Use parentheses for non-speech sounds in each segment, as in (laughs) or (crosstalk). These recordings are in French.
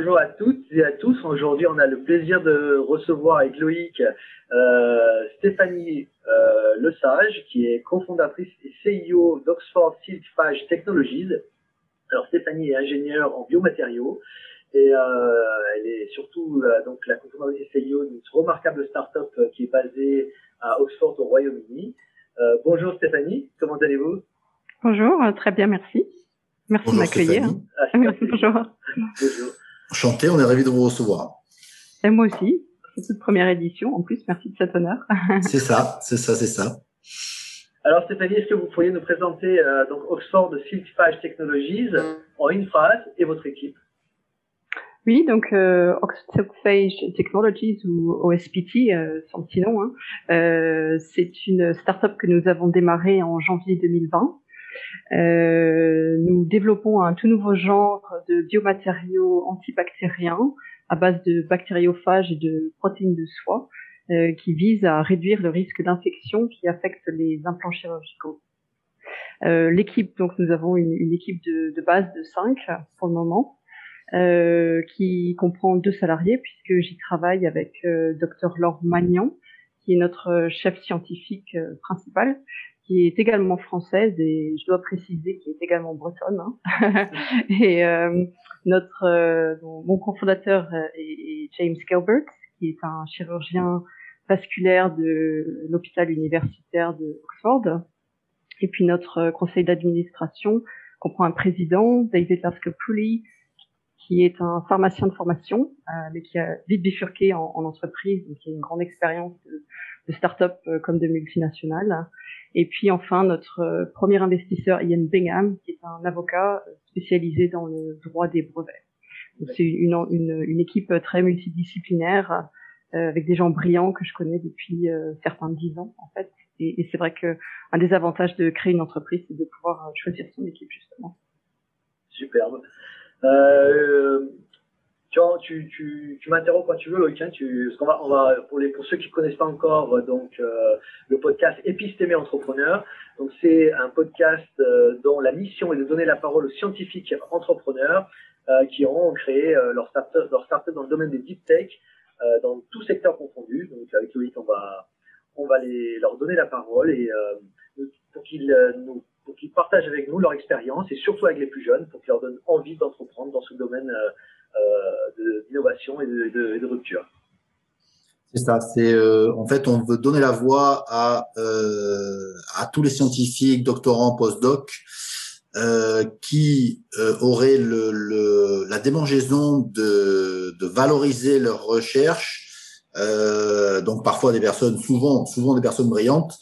bonjour à toutes et à tous. Aujourd'hui, on a le plaisir de recevoir avec Loïc euh, Stéphanie euh, Lesage, qui est cofondatrice et CEO d'Oxford Silkphage Technologies. Alors, Stéphanie est ingénieure en biomatériaux et euh, elle est surtout euh, donc la cofondatrice et CEO d'une remarquable start-up qui est basée à Oxford au Royaume-Uni. Euh, bonjour Stéphanie, comment allez-vous? Bonjour, très bien, merci. Merci de m'accueillir. Ah, (laughs) Bonjour. Bonjour. Enchanté, on est ravis de vous recevoir. Et moi aussi. C'est toute première édition. En plus, merci de cet honneur. (laughs) C'est ça, c'est ça, c'est ça. Alors Stéphanie, est-ce que vous pourriez nous présenter euh, donc Oxford Silkphage Technologies en une phrase et votre équipe? Oui, donc euh, Oxford Silkphage Technologies ou OSPT, euh, son petit nom, hein, euh, c'est une start-up que nous avons démarrée en janvier 2020. Euh, nous développons un tout nouveau genre de biomatériaux antibactériens à base de bactériophages et de protéines de soie euh, qui visent à réduire le risque d'infection qui affecte les implants chirurgicaux. Euh, l'équipe, donc nous avons une, équipe de, de, base de 5 pour le moment, euh, qui comprend deux salariés puisque j'y travaille avec euh, Dr Laure Magnan, qui est notre chef scientifique euh, principal, qui est également française et je dois préciser qui est également bretonne. Hein. (laughs) et euh, notre euh, mon cofondateur est, est, James Gilbert, qui est un chirurgien vasculaire de l'hôpital universitaire de Oxford. Et puis notre conseil d'administration comprend un président, David Laskopouli, qui est un pharmacien de formation, euh, mais qui a vite bifurqué en, en entreprise, donc qui a une grande expérience de, de start-up euh, comme de multinationales. Et puis enfin notre euh, premier investisseur Ian Bingham, qui est un avocat euh, spécialisé dans le droit des brevets. C'est une, équipe très multidisciplinaire avec des gens brillants que je connais depuis certains dix ans en fait. Et, c'est vrai que un des avantages de créer une entreprise, c'est de pouvoir choisir son équipe justement. Superbe. Tu, tu, tu, tu m'interromps quand tu veux, Loïc. Hein, tu, parce qu'on va, on va pour les pour ceux qui connaissent pas encore, euh, donc euh, le podcast Épistémé Entrepreneur. Donc c'est un podcast euh, dont la mission est de donner la parole aux scientifiques entrepreneurs euh, qui ont créé euh, leur startup, startup dans le domaine des deep tech, dans tout secteur confondu. Donc avec Loïc, on va on va les leur donner la parole et pour qu'ils nous pour qu'ils partagent avec nous leur expérience et surtout avec les plus jeunes pour qu'ils leur donnent envie d'entreprendre dans ce domaine euh, d'innovation et de, rupture. C'est ça. C'est euh, en fait, on veut donner la voix à euh, à tous les scientifiques, doctorants, postdocs, euh, qui euh, auraient le, le, la démangeaison de, de valoriser leurs recherches. Euh, donc parfois des personnes, souvent, souvent des personnes brillantes,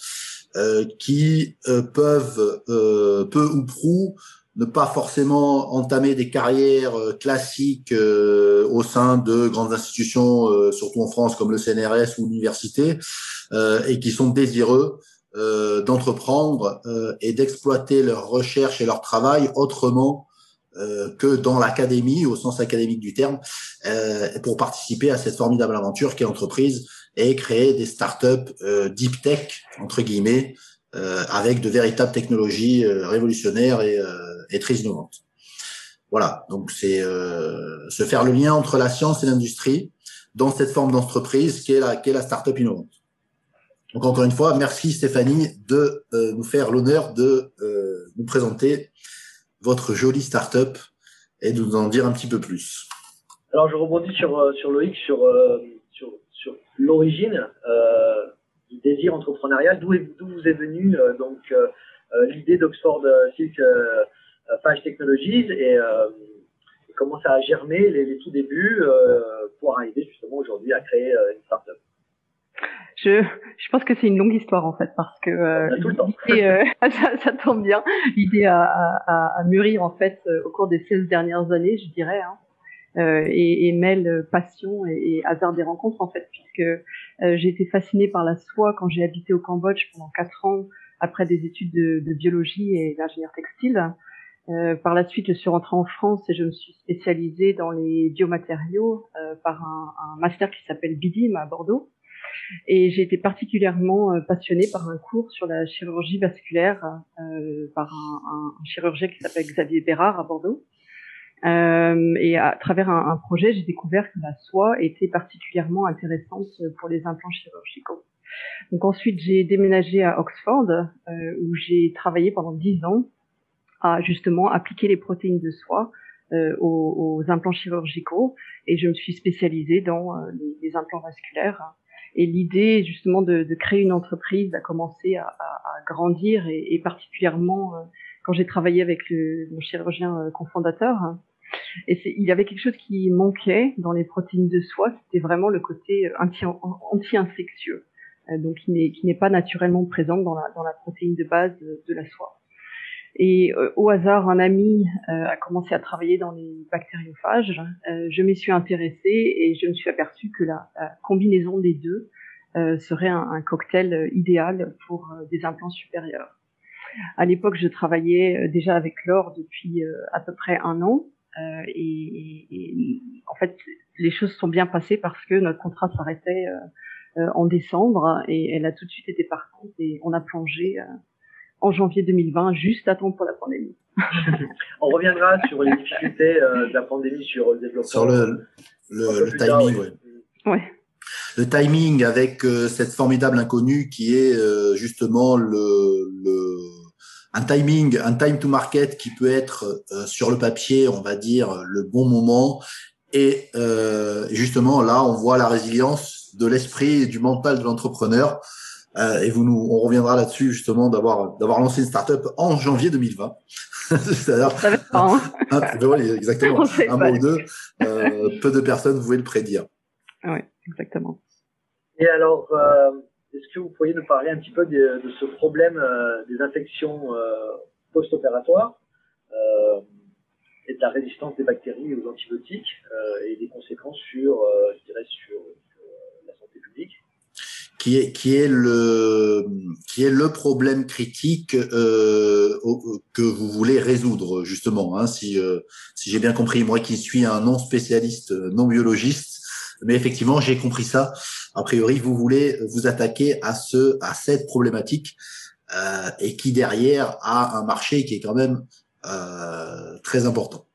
qui peuvent peu ou prou ne pas forcément entamer des carrières classiques euh, au sein de grandes institutions, euh, surtout en France comme le CNRS ou l'université, euh, et qui sont désireux d'entreprendre et d'exploiter leur recherche et leur travail autrement que dans l'académie, au sens académique du terme, pour participer à cette formidable aventure qui est l'entreprise et créer des startups deep tech entre guillemets euh, avec de véritables technologies euh, révolutionnaires et, euh, et, très innovantes. Voilà, donc c'est se faire le lien entre la science et l'industrie dans cette forme d'entreprise qui est la, la start-up innovante. Donc encore une fois, merci Stéphanie de nous faire l'honneur de nous présenter votre jolie start-up et de nous en dire un petit peu plus. Alors je rebondis sur, sur Loïc, sur, sur, l'origine. Euh, du désir entrepreneurial. D'où vous est venue euh, donc euh, l'idée d'Oxford Silk Phage Technologies et, comment ça a germé les, les tout débuts pour arriver justement aujourd'hui à créer une startup? Je, je pense que c'est une longue histoire en fait parce que euh, euh, (laughs) ça, ça, tombe bien. L'idée a, a, a, mûri en fait au cours des 16 dernières années, je dirais. Hein et, et, mêle passion et, et, hasard des rencontres en fait, puisque euh, j'ai été fascinée par la soie quand j'ai habité au Cambodge pendant quatre ans après des études de, de biologie et d'ingénieur textile. Euh, par la suite, je suis rentrée en France et je me suis spécialisée dans les biomatériaux euh, par un, un, master qui s'appelle BIDIM à Bordeaux. Et j'ai été particulièrement euh, passionnée par un cours sur la chirurgie vasculaire euh, par un, un, chirurgien qui s'appelle Xavier Bérard à Bordeaux. Euh, et à travers un, projet, j'ai découvert que la soie était particulièrement intéressante pour les implants chirurgicaux. Donc ensuite, j'ai déménagé à Oxford, euh, où j'ai travaillé pendant dix ans à justement appliquer les protéines de soie euh, aux, implants chirurgicaux, et je me suis spécialisée dans les, implants vasculaires. Et l'idée justement de, créer une entreprise a commencé à, grandir, et, particulièrement quand j'ai travaillé avec mon chirurgien cofondateur. Et il y avait quelque chose qui manquait dans les protéines de soie, c'était vraiment le côté anti-infectieux. Euh, donc qui n'est pas naturellement présente dans la dans la protéine de base de, la soie. Et euh, au hasard, un ami euh, a commencé à travailler dans les bactériophages. je m'y suis intéressée et je me suis aperçue que la, combinaison des deux serait un, un, cocktail idéal pour des implants supérieurs. À l'époque, je travaillais déjà avec l'or depuis à peu près un an. Et, et, et, en fait, les choses sont bien passées parce que notre contrat s'arrêtait euh, en décembre et elle a tout de suite été partante et on a plongé euh, en janvier 2020, juste à temps pour la pandémie. (laughs) on reviendra sur les difficultés euh, de la pandémie sur le développement. Sur le, le, timing, oui. Ouais. Le timing avec cette formidable inconnue qui est justement le, le, un timing, un time to market qui peut être sur le papier, on va dire, le bon moment. Et justement, là, on voit la résilience de l'esprit et du mental de l'entrepreneur. Euh, et vous nous, on reviendra là-dessus justement d'avoir d'avoir lancé une startup en janvier 2020. (laughs) C'est-à-dire, hein. (laughs) ben exactement, (laughs) un mois ou deux. Euh, peu de personnes pouvaient le prédire. Oui, exactement. Et alors, euh, est-ce que vous pourriez nous parler un petit peu de, ce problème euh, des infections euh, post-opératoires et de la résistance des bactéries aux antibiotiques et des conséquences sur, je dirais, sur qui est qui est le qui est le problème critique euh, que vous voulez résoudre justement. Hein, si euh, si j'ai bien compris, moi qui suis un non spécialiste, non biologiste, mais effectivement j'ai compris ça. A priori, vous voulez vous attaquer à ce à cette problématique euh, et qui derrière a un marché qui est quand même euh, très important.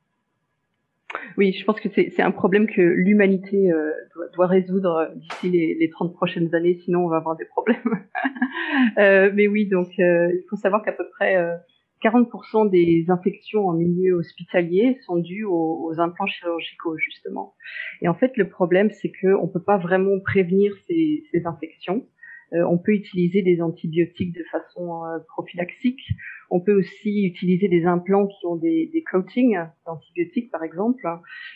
Oui, je pense que c'est un problème que l'humanité euh, doit, doit, résoudre d'ici les, les 30 prochaines années, sinon on va avoir des problèmes. (laughs) euh, mais oui, donc euh, il faut savoir qu'à peu près 40% euh, des infections en milieu hospitalier sont dues aux, implants chirurgicaux, justement. Et en fait, le problème, c'est qu'on ne peut pas vraiment prévenir ces infections. Euh, on peut utiliser des antibiotiques de façon prophylaxique. On peut aussi utiliser des implants qui ont des, des coatings d'antibiotiques, par exemple.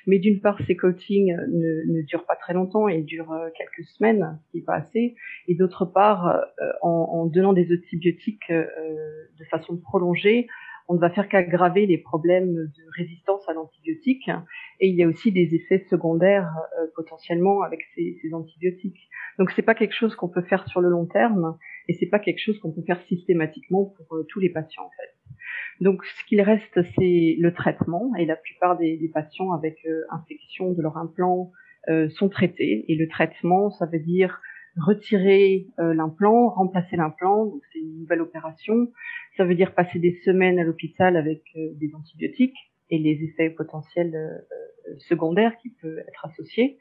Mais d'une part, ces coatings ne, ne, durent pas très longtemps et durent euh, quelques semaines, ce qui n'est pas assez. Et d'autre part, euh, en, en, donnant des antibiotiques euh, de façon prolongée, on ne va faire qu'aggraver les problèmes de résistance à l'antibiotique. Et il y a aussi des effets secondaires euh, potentiellement avec ces, ces antibiotiques. Donc c'est pas quelque chose qu'on peut faire sur le long terme et c'est pas quelque chose qu'on peut faire systématiquement pour euh, tous les patients en fait. Donc ce qu'il reste c'est le traitement et la plupart des, des patients avec euh, infection de leur implant euh, sont traités et le traitement ça veut dire retirer l'implant, remplacer l'implant, donc c'est une nouvelle opération. Ça veut dire passer des semaines à l'hôpital avec des antibiotiques et les effets potentiels secondaires qui peuvent être associés.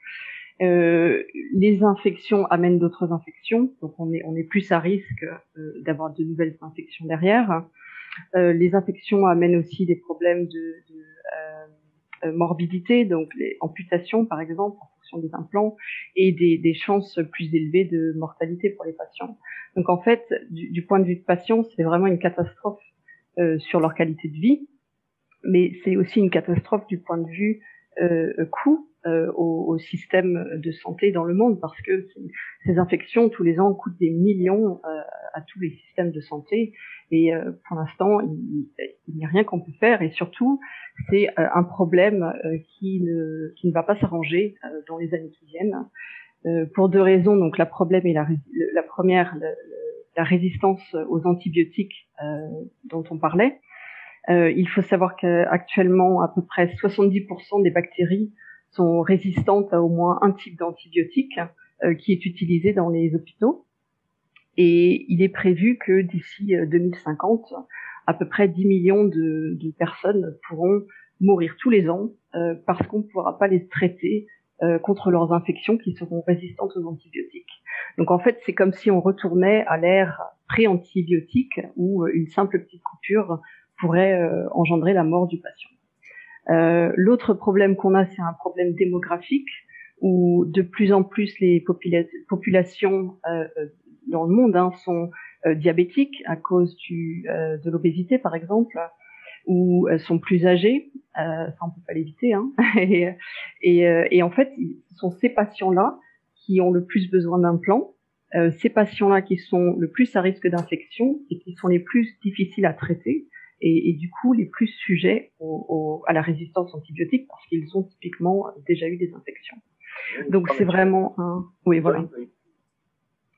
Euh, les infections amènent d'autres infections, donc on est, on est plus à risque euh, d'avoir de nouvelles infections derrière. Euh, les infections amènent aussi des problèmes de, de euh, morbidité, donc les amputations par exemple en fonction des implants, et des, chances plus élevées de mortalité pour les patients. Donc en fait, du, du point de vue de patients, c'est vraiment une catastrophe sur leur qualité de vie, mais c'est aussi une catastrophe du point de vue coût euh, au, au, système de santé dans le monde parce que ces infections tous les ans coûtent des millions euh, à tous les systèmes de santé. Et euh, pour l'instant il, n'y a rien qu'on peut faire. Et surtout c'est euh, un problème euh, qui ne qui ne va pas s'arranger dans les années qui viennent. Pour deux raisons. Donc la problème est la, la première la, la résistance aux antibiotiques dont on parlait. Il faut savoir qu'actuellement à peu près 70% des bactéries sont résistantes à au moins un type d'antibiotique euh, qui est utilisé dans les hôpitaux. Et il est prévu que d'ici 2050, euh, à peu près 10 millions de, de personnes pourront mourir tous les ans parce qu'on ne pourra pas les traiter contre leurs infections qui seront résistantes aux antibiotiques. Donc en fait, c'est comme si on retournait à l'ère pré-antibiotique où une simple petite coupure pourrait engendrer la mort du patient. Euh, L'autre problème qu'on a, c'est un problème démographique où de plus en plus les populations euh, dans le monde hein, sont euh, diabétiques à cause du, euh, de l'obésité, par exemple, ou sont plus âgées. ça, on peut pas l'éviter. Hein. (laughs) et, et, et, en fait, ce sont ces patients-là qui ont le plus besoin d'implants. Euh, ces patients-là qui sont le plus à risque d'infection et qui sont les plus difficiles à traiter et, et, du coup les plus sujets au, au, à la résistance antibiotique parce qu'ils ont typiquement déjà eu des infections. Donc c'est vraiment un, oui voilà.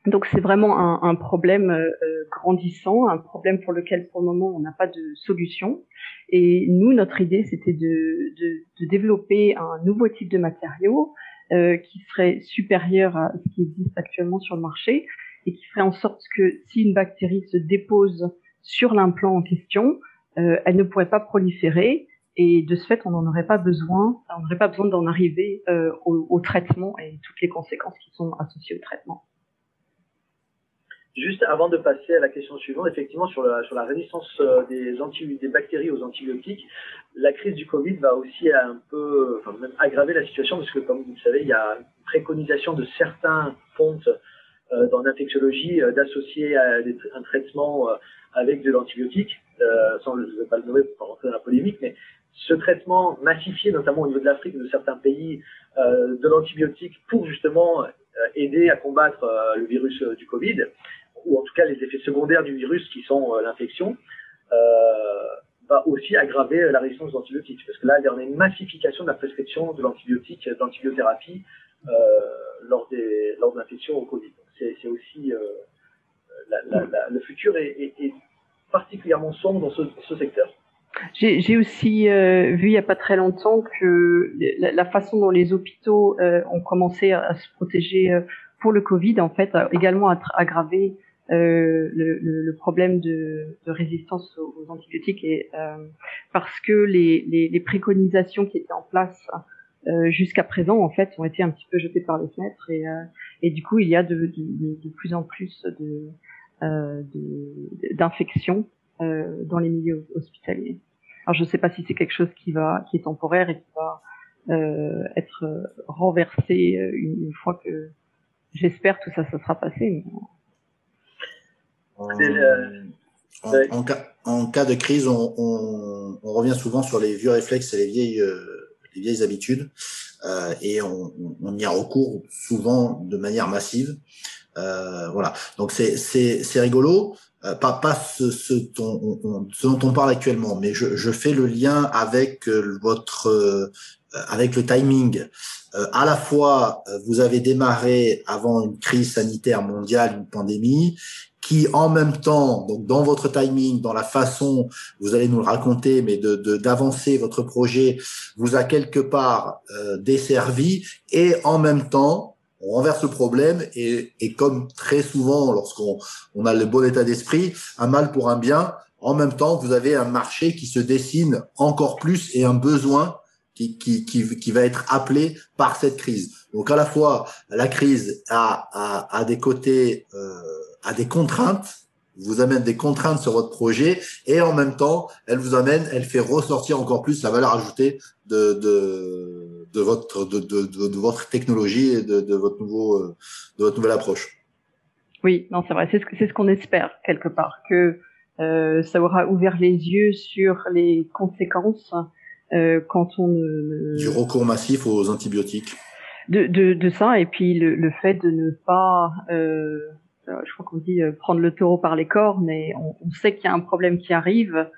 Donc c'est vraiment un, un problème euh, grandissant, un problème pour lequel pour le moment on n'a pas de solution. Et nous, notre idée, c'était de, de, de, développer un nouveau type de matériau euh, qui serait supérieur à ce qui existe actuellement sur le marché et qui ferait en sorte que si une bactérie se dépose sur l'implant en question, euh, elle ne pourrait pas proliférer et de ce fait, on n'en aurait pas besoin, on n'aurait pas besoin d'en arriver euh, au, traitement et toutes les conséquences qui sont associées au traitement. Juste avant de passer à la question suivante, effectivement sur la, résistance euh, des, bactéries aux antibiotiques, la crise du Covid va aussi un peu, aggraver la situation parce que comme vous le savez, il y a une préconisation de certains fontes euh, dans l'infectiologie d'associer un traitement avec de l'antibiotique, euh, sans, je ne le nommer pour rentrer dans la polémique, mais ce traitement massifié, notamment au niveau de l'Afrique de certains pays, euh, de l'antibiotique pour justement euh, aider à combattre euh, le virus du Covid, ou en tout cas les effets secondaires du virus qui sont l'infection, va aussi aggraver la résistance aux antibiotiques. Parce que là, il y a une massification de la prescription de l'antibiotique, d'antibiothérapie lors, des, lors de l'infection au Covid. C'est aussi le futur est, est particulièrement sombre dans ce, secteur. J'ai aussi euh, vu il n'y a pas très longtemps que la, façon dont les hôpitaux euh, ont commencé à, se protéger euh, pour le Covid, en fait, a également aggravé euh, le, le, le, problème de, de, résistance aux, aux antibiotiques et euh, parce que les, les, les, préconisations qui étaient en place euh, jusqu'à présent, en fait, ont été un petit peu jetées par les fenêtres et, et du coup, il y a de, de, de plus en plus de d'infections dans les milieux hospitaliers. Alors je ne sais pas si c'est quelque chose qui va, qui est temporaire et qui va euh, être renversé euh, une, une, fois que j'espère tout ça, ça sera passé. Euh, en, en, cas, en, cas, de crise, on, on, on, revient souvent sur les vieux réflexes et les vieilles, euh, les vieilles habitudes, euh, et on, on, y a recours souvent de manière massive. Voilà. Donc c'est c'est rigolo. Euh, pas pas ce, ce, dont on, ce, dont on, parle actuellement, mais je, je fais le lien avec euh, votre euh, avec le timing. à la fois, vous avez démarré avant une crise sanitaire mondiale, une pandémie, qui en même temps, donc dans votre timing, dans la façon, vous allez nous le raconter, mais de d'avancer votre projet, vous a quelque part desservi, et en même temps, on renverse le problème et, comme très souvent lorsqu'on on a le bon état d'esprit, un mal pour un bien, en même temps vous avez un marché qui se dessine encore plus et un besoin qui, qui, qui, qui va être appelé par cette crise. Donc à la fois la crise a, a, a des côtés, euh, a des contraintes, vous amène des contraintes sur votre projet et en même temps elle vous amène, elle fait ressortir encore plus la valeur ajoutée de, de de votre de, de, de, votre technologie et de, de votre nouveau euh, de votre nouvelle approche. Oui, non, c'est vrai, c'est ce, c'est ce qu'on espère quelque part que euh, ça aura ouvert les yeux sur les conséquences euh, quand on du recours massif aux antibiotiques. De, de, de ça et puis le, le fait de ne pas euh, je crois qu'on dit euh, prendre le taureau par les cornes mais on, on sait qu'il y a un problème qui arrive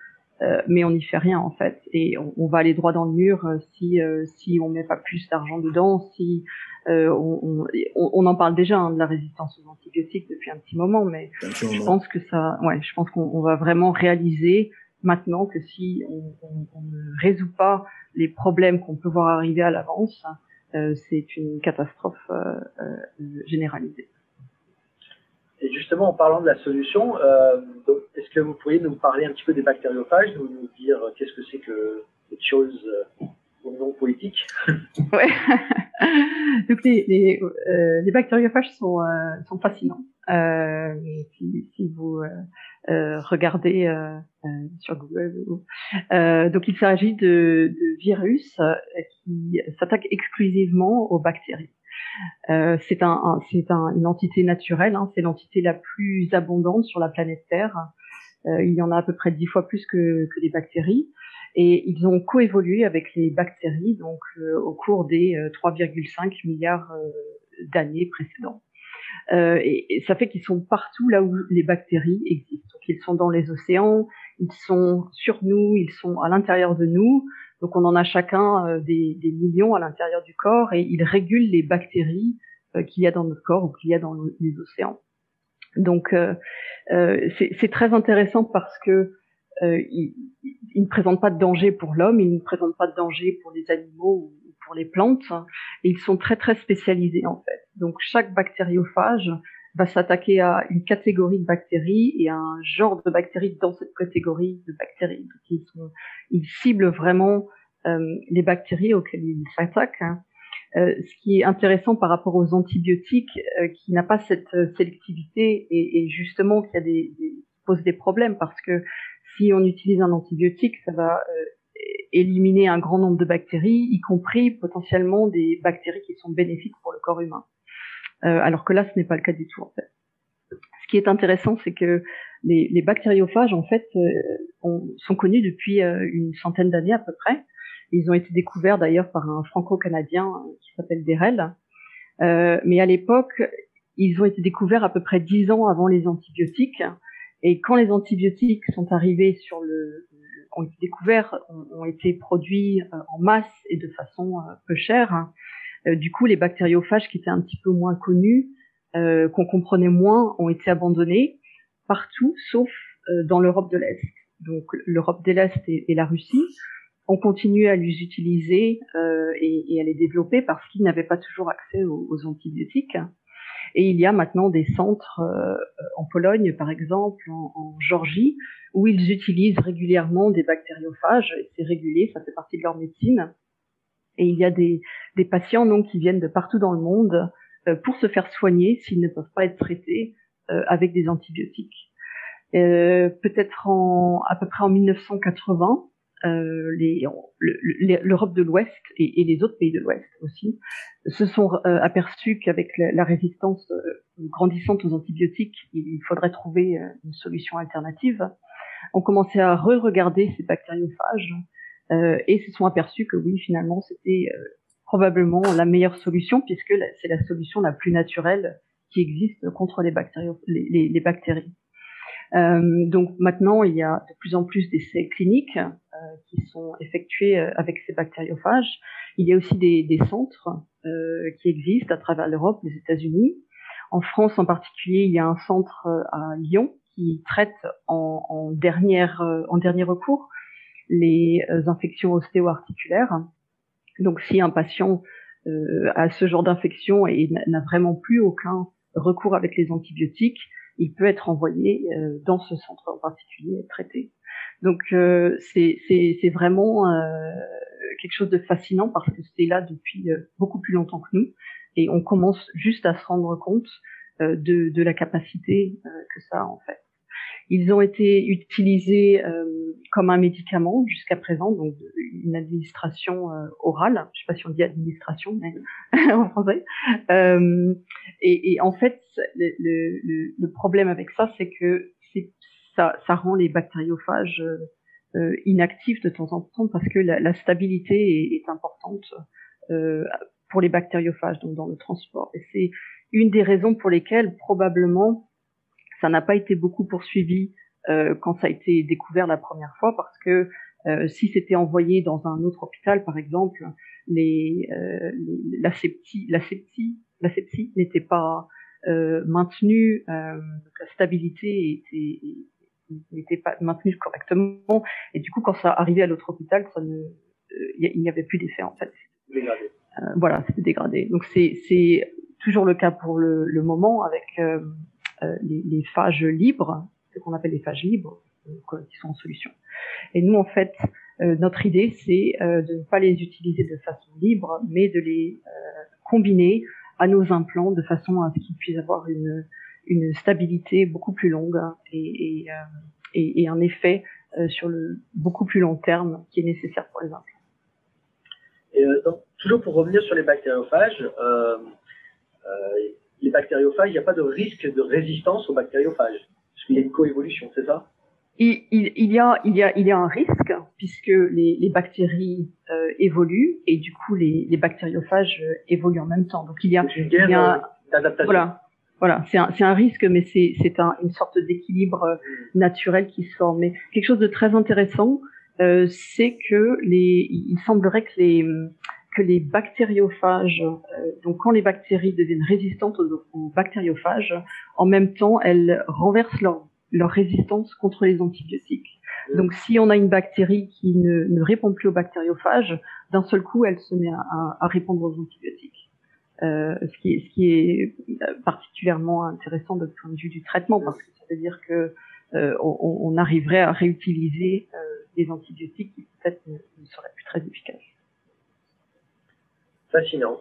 euh, mais on n'y fait rien en fait. Et on, on, va aller droit dans le mur euh, si euh, si on met pas plus d'argent dedans si on, on, en parle déjà hein, de la résistance aux antibiotiques depuis un petit moment mais je pense que ça ouais je pense qu'on va vraiment réaliser maintenant que si on, ne résout pas les problèmes qu'on peut voir arriver à l'avance c'est une catastrophe généralisée et justement, en parlant de la solution, euh, est-ce que vous pourriez nous parler un petit peu des bactériophages, nous, nous dire qu'est-ce que c'est que autre chose au non politique. (laughs) ouais. (laughs) Donc les, les, les bactériophages sont, sont fascinants. Si, si, vous regardez sur Google. donc il s'agit de, de virus qui s'attaquent exclusivement aux bactéries. Euh, c'est un, c'est un, une entité naturelle, hein, c'est l'entité la plus abondante sur la planète Terre. Euh, il y en a à peu près dix fois plus que, que les bactéries. Et ils ont coévolué avec les bactéries donc euh, au cours des 3,5 euh, milliards d'années précédentes. Et, et, ça fait qu'ils sont partout là où les bactéries existent. Donc ils sont dans les océans, ils sont sur nous, ils sont à l'intérieur de nous. Donc on en a chacun euh, des, millions à l'intérieur du corps et ils régulent les bactéries euh, qu'il y a dans notre corps ou qu'il y a dans les océans. Donc euh, c'est très intéressant parce que ils, ne présentent pas de danger pour l'homme, ils ne présentent pas de danger pour les animaux ou pour les plantes, et ils sont très très spécialisés en fait. Donc chaque bactériophage va s'attaquer à une catégorie de bactéries et à un genre de bactéries dans cette catégorie de bactéries. Donc, ils, ciblent vraiment euh, les bactéries auxquelles ils s'attaquent. Hein. Euh, ce qui est intéressant par rapport aux antibiotiques, euh, qui n'a pas cette euh, sélectivité et, et justement qui a des, des, pose des problèmes parce que si on utilise un antibiotique, ça va euh, éliminer un grand nombre de bactéries, y compris potentiellement des bactéries qui sont bénéfiques pour le corps humain. Euh, alors que là, ce n'est pas le cas du tout en fait. Ce qui est intéressant, c'est que les, les, bactériophages en fait euh, sont connus depuis euh, une centaine d'années à peu près. Ils ont été découverts d'ailleurs par un franco-canadien qui s'appelle Derel. mais à l'époque, ils ont été découverts à peu près dix ans avant les antibiotiques. Et quand les antibiotiques sont arrivés sur le, ont été découverts, ont, ont été produits en masse et de façon peu chère, euh, du coup, les bactériophages qui étaient un petit peu moins connus, euh, qu'on comprenait moins, ont été abandonnés partout, sauf euh, dans l'Europe de l'Est. Donc l'Europe de l'Est et, la Russie ont continué à les utiliser et, à les développer parce qu'ils n'avaient pas toujours accès aux, antibiotiques. Et il y a maintenant des centres en Pologne, par exemple, en, en, Georgie, où ils utilisent régulièrement des bactériophages. C'est régulé, ça fait partie de leur médecine. Et il y a des, des patients donc qui viennent de partout dans le monde euh, pour se faire soigner s'ils ne peuvent pas être traités euh, avec des antibiotiques. Euh, Peut-être en à peu près en 1980, euh, l'Europe de l'Ouest et, les autres pays de l'Ouest aussi se sont euh, aperçus qu'avec la, résistance grandissante aux antibiotiques, il faudrait trouver une solution alternative. On commençait à re-regarder ces bactériophages et se sont aperçus que oui, finalement, c'était euh, probablement la meilleure solution puisque c'est la solution la plus naturelle qui existe contre les bactéries. Euh, donc maintenant, il y a de plus en plus d'essais cliniques euh, qui sont effectués euh, avec ces bactériophages. Il y a aussi des, centres euh, qui existent à travers l'Europe, les États-Unis. En France en particulier, il y a un centre à Lyon qui traite en, dernière, en dernier recours les euh, infections ostéo-articulaires. Donc si un patient euh, a ce genre d'infection et n'a vraiment plus aucun recours avec les antibiotiques, il peut être envoyé euh, dans ce centre en particulier traité. Donc euh, c'est vraiment euh, quelque chose de fascinant parce que c'est là depuis euh, beaucoup plus longtemps que nous et on commence juste à se rendre compte de, de, la capacité que ça a en fait. Ils ont été utilisés euh, comme un médicament jusqu'à présent, donc une administration euh, orale. Je sais pas si on dit administration, mais (laughs) en français. Euh, et, et, en fait, le, le, le, problème avec ça, c'est que ça, ça rend les bactériophages euh, inactifs de temps en temps parce que la, la stabilité est, est importante euh, pour les bactériophages, donc dans le transport. Et c'est une des raisons pour lesquelles probablement ça n'a pas été beaucoup poursuivi euh, quand ça a été découvert la première fois parce que euh, si c'était envoyé dans un autre hôpital, par exemple, les, euh, la septie, la septie, la septie n'était pas euh, maintenue, euh, la stabilité était n'était pas maintenue correctement, et du coup, quand ça arrivait à l'autre hôpital, ça ne, il n'y avait plus d'effet en fait. Dégradé. voilà, c'était dégradé. Donc c'est toujours le cas pour le, le moment avec euh, les, les, phages libres, ce qu'on appelle les phages libres, euh, qui sont en solution. Et nous, en fait, notre idée, c'est de ne pas les utiliser de façon libre, mais de les combiner à nos implants de façon à ce qu'ils puissent avoir une, une stabilité beaucoup plus longue et, et, et, et un effet sur le beaucoup plus long terme qui est nécessaire pour les implants. Et donc, toujours pour revenir sur les bactériophages, euh, les bactériophages, il n'y a pas de risque de résistance aux bactériophages, parce qu'il y a une coévolution, c'est ça? Il, il, il, y a, il, y a, il y a un risque puisque les, les bactéries euh, évoluent et du coup les, les bactériophages euh, évoluent en même temps. Donc il y a, une guerre il y a d'adaptation. voilà, voilà, c'est un, c'est un risque, mais c'est, c'est un, une sorte d'équilibre euh, naturel qui se forme. Mais quelque chose de très intéressant, euh, c'est que les, il semblerait que les que les bactériophages, euh, donc quand les bactéries deviennent résistantes aux, aux, bactériophages, en même temps, elles renversent leur, leur résistance contre les antibiotiques. Donc si on a une bactérie qui ne, ne répond plus aux bactériophages, d'un seul coup, elle se met à, à, à répondre aux antibiotiques. Euh, ce, qui est, ce qui est particulièrement intéressant de point de vue du traitement, parce que ça veut dire que euh, on, on, arriverait à réutiliser euh, des antibiotiques qui peut-être ne, ne seraient plus très efficaces fascinant.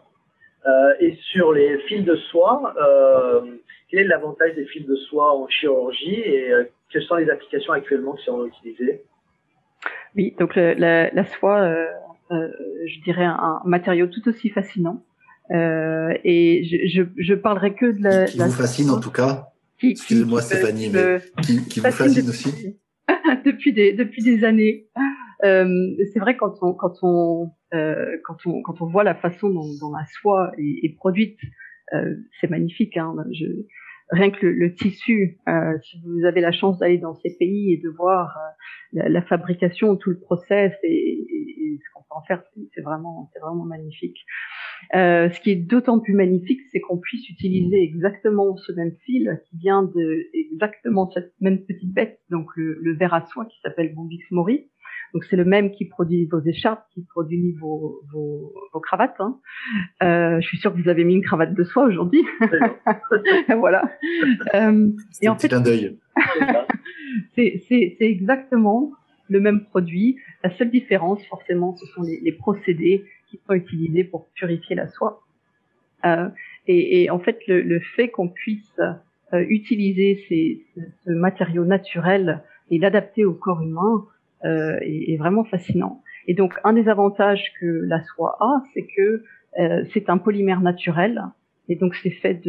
Euh, et sur les fils de soie, euh, quel est l'avantage des fils de soie en chirurgie et euh, quelles sont les applications actuellement qui sont utilisées? Oui, donc le, la, la, soie, euh, euh, je dirais un, matériau tout aussi fascinant. Euh, et je, je, je, parlerai que de la. Qui, qui vous fascine en tout cas? Excusez-moi Stéphanie, mais qui, qui vous fascine aussi? (laughs) depuis des depuis des années. Euh, c'est vrai quand on quand on euh, quand on quand on voit la façon dont, dont la soie est, est produite, euh, c'est magnifique. Hein. Je, rien que le, le tissu, euh, si vous avez la chance d'aller dans ces pays et de voir euh, la, la, fabrication, tout le process et, et, et ce qu'on peut en faire, c'est vraiment c'est vraiment magnifique. Euh, ce qui est d'autant plus magnifique, c'est qu'on puisse utiliser exactement ce même fil qui vient de exactement cette même petite bête, donc le, le verre à soie qui s'appelle Bombix mori, donc c'est le même qui produit vos écharpes, qui produit vos, vos, vos cravates. Hein. Euh, je suis sûre que vous avez mis une cravate de soie aujourd'hui. (laughs) voilà. Euh, et en fait, (laughs) c'est exactement le même produit. La seule différence, forcément, ce sont les, les procédés qui sont utilisés pour purifier la soie. Euh, et, et, en fait, le, le fait qu'on puisse euh, utiliser ces, ce matériau naturel et l'adapter au corps humain, est, est, vraiment fascinant. Et donc, un des avantages que la soie a, c'est que euh, c'est un polymère naturel, et donc c'est fait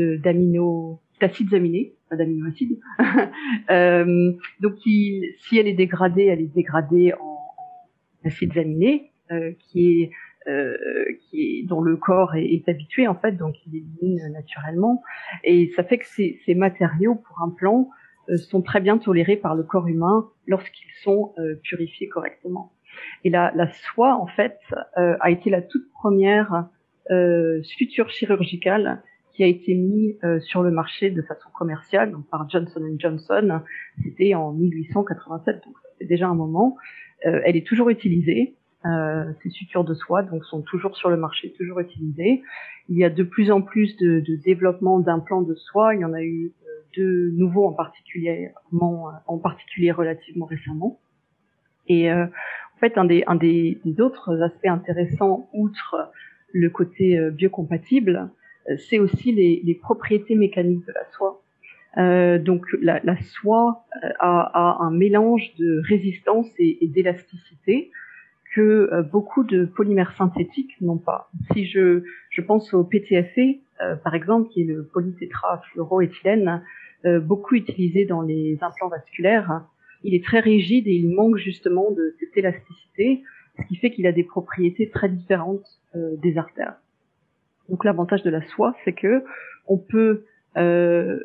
d'acides aminés, pas d'aminoacides. (laughs) euh, donc, il, si elle est dégradée, elle est dégradée en, acides aminés, euh, qui est euh, qui est, dont le corps est, habitué en fait, donc il élimine naturellement. Et ça fait que ces, ces matériaux pour un plan euh, sont très bien tolérés par le corps humain lorsqu'ils sont euh, purifiés correctement. Et la, la soie, en fait, euh, a été la toute première suture chirurgicale qui a été mise sur le marché de façon commerciale donc par Johnson Johnson. C'était en 1887, donc c'est déjà un moment. elle est toujours utilisée. Euh, ces sutures de soie donc sont toujours sur le marché, toujours utilisées. Il y a de plus en plus de, de développement d'implants de soie. Il y en a eu deux nouveaux en particulier, en particulier relativement récemment. Et euh, en fait, un des, un des, des, autres aspects intéressants, outre le côté euh, biocompatible, euh, c'est aussi les, les, propriétés mécaniques de la soie. Euh, donc la, la soie a, a, un mélange de résistance et d'élasticité que beaucoup de polymères synthétiques n'ont pas. Si je, je pense au PTFE, euh, par exemple, qui est le polytétrafluoroéthylène, euh, beaucoup utilisé dans les implants vasculaires. Il est très rigide et il manque justement de cette élasticité, ce qui fait qu'il a des propriétés très différentes euh, des artères. Donc l'avantage de la soie, c'est que on peut euh,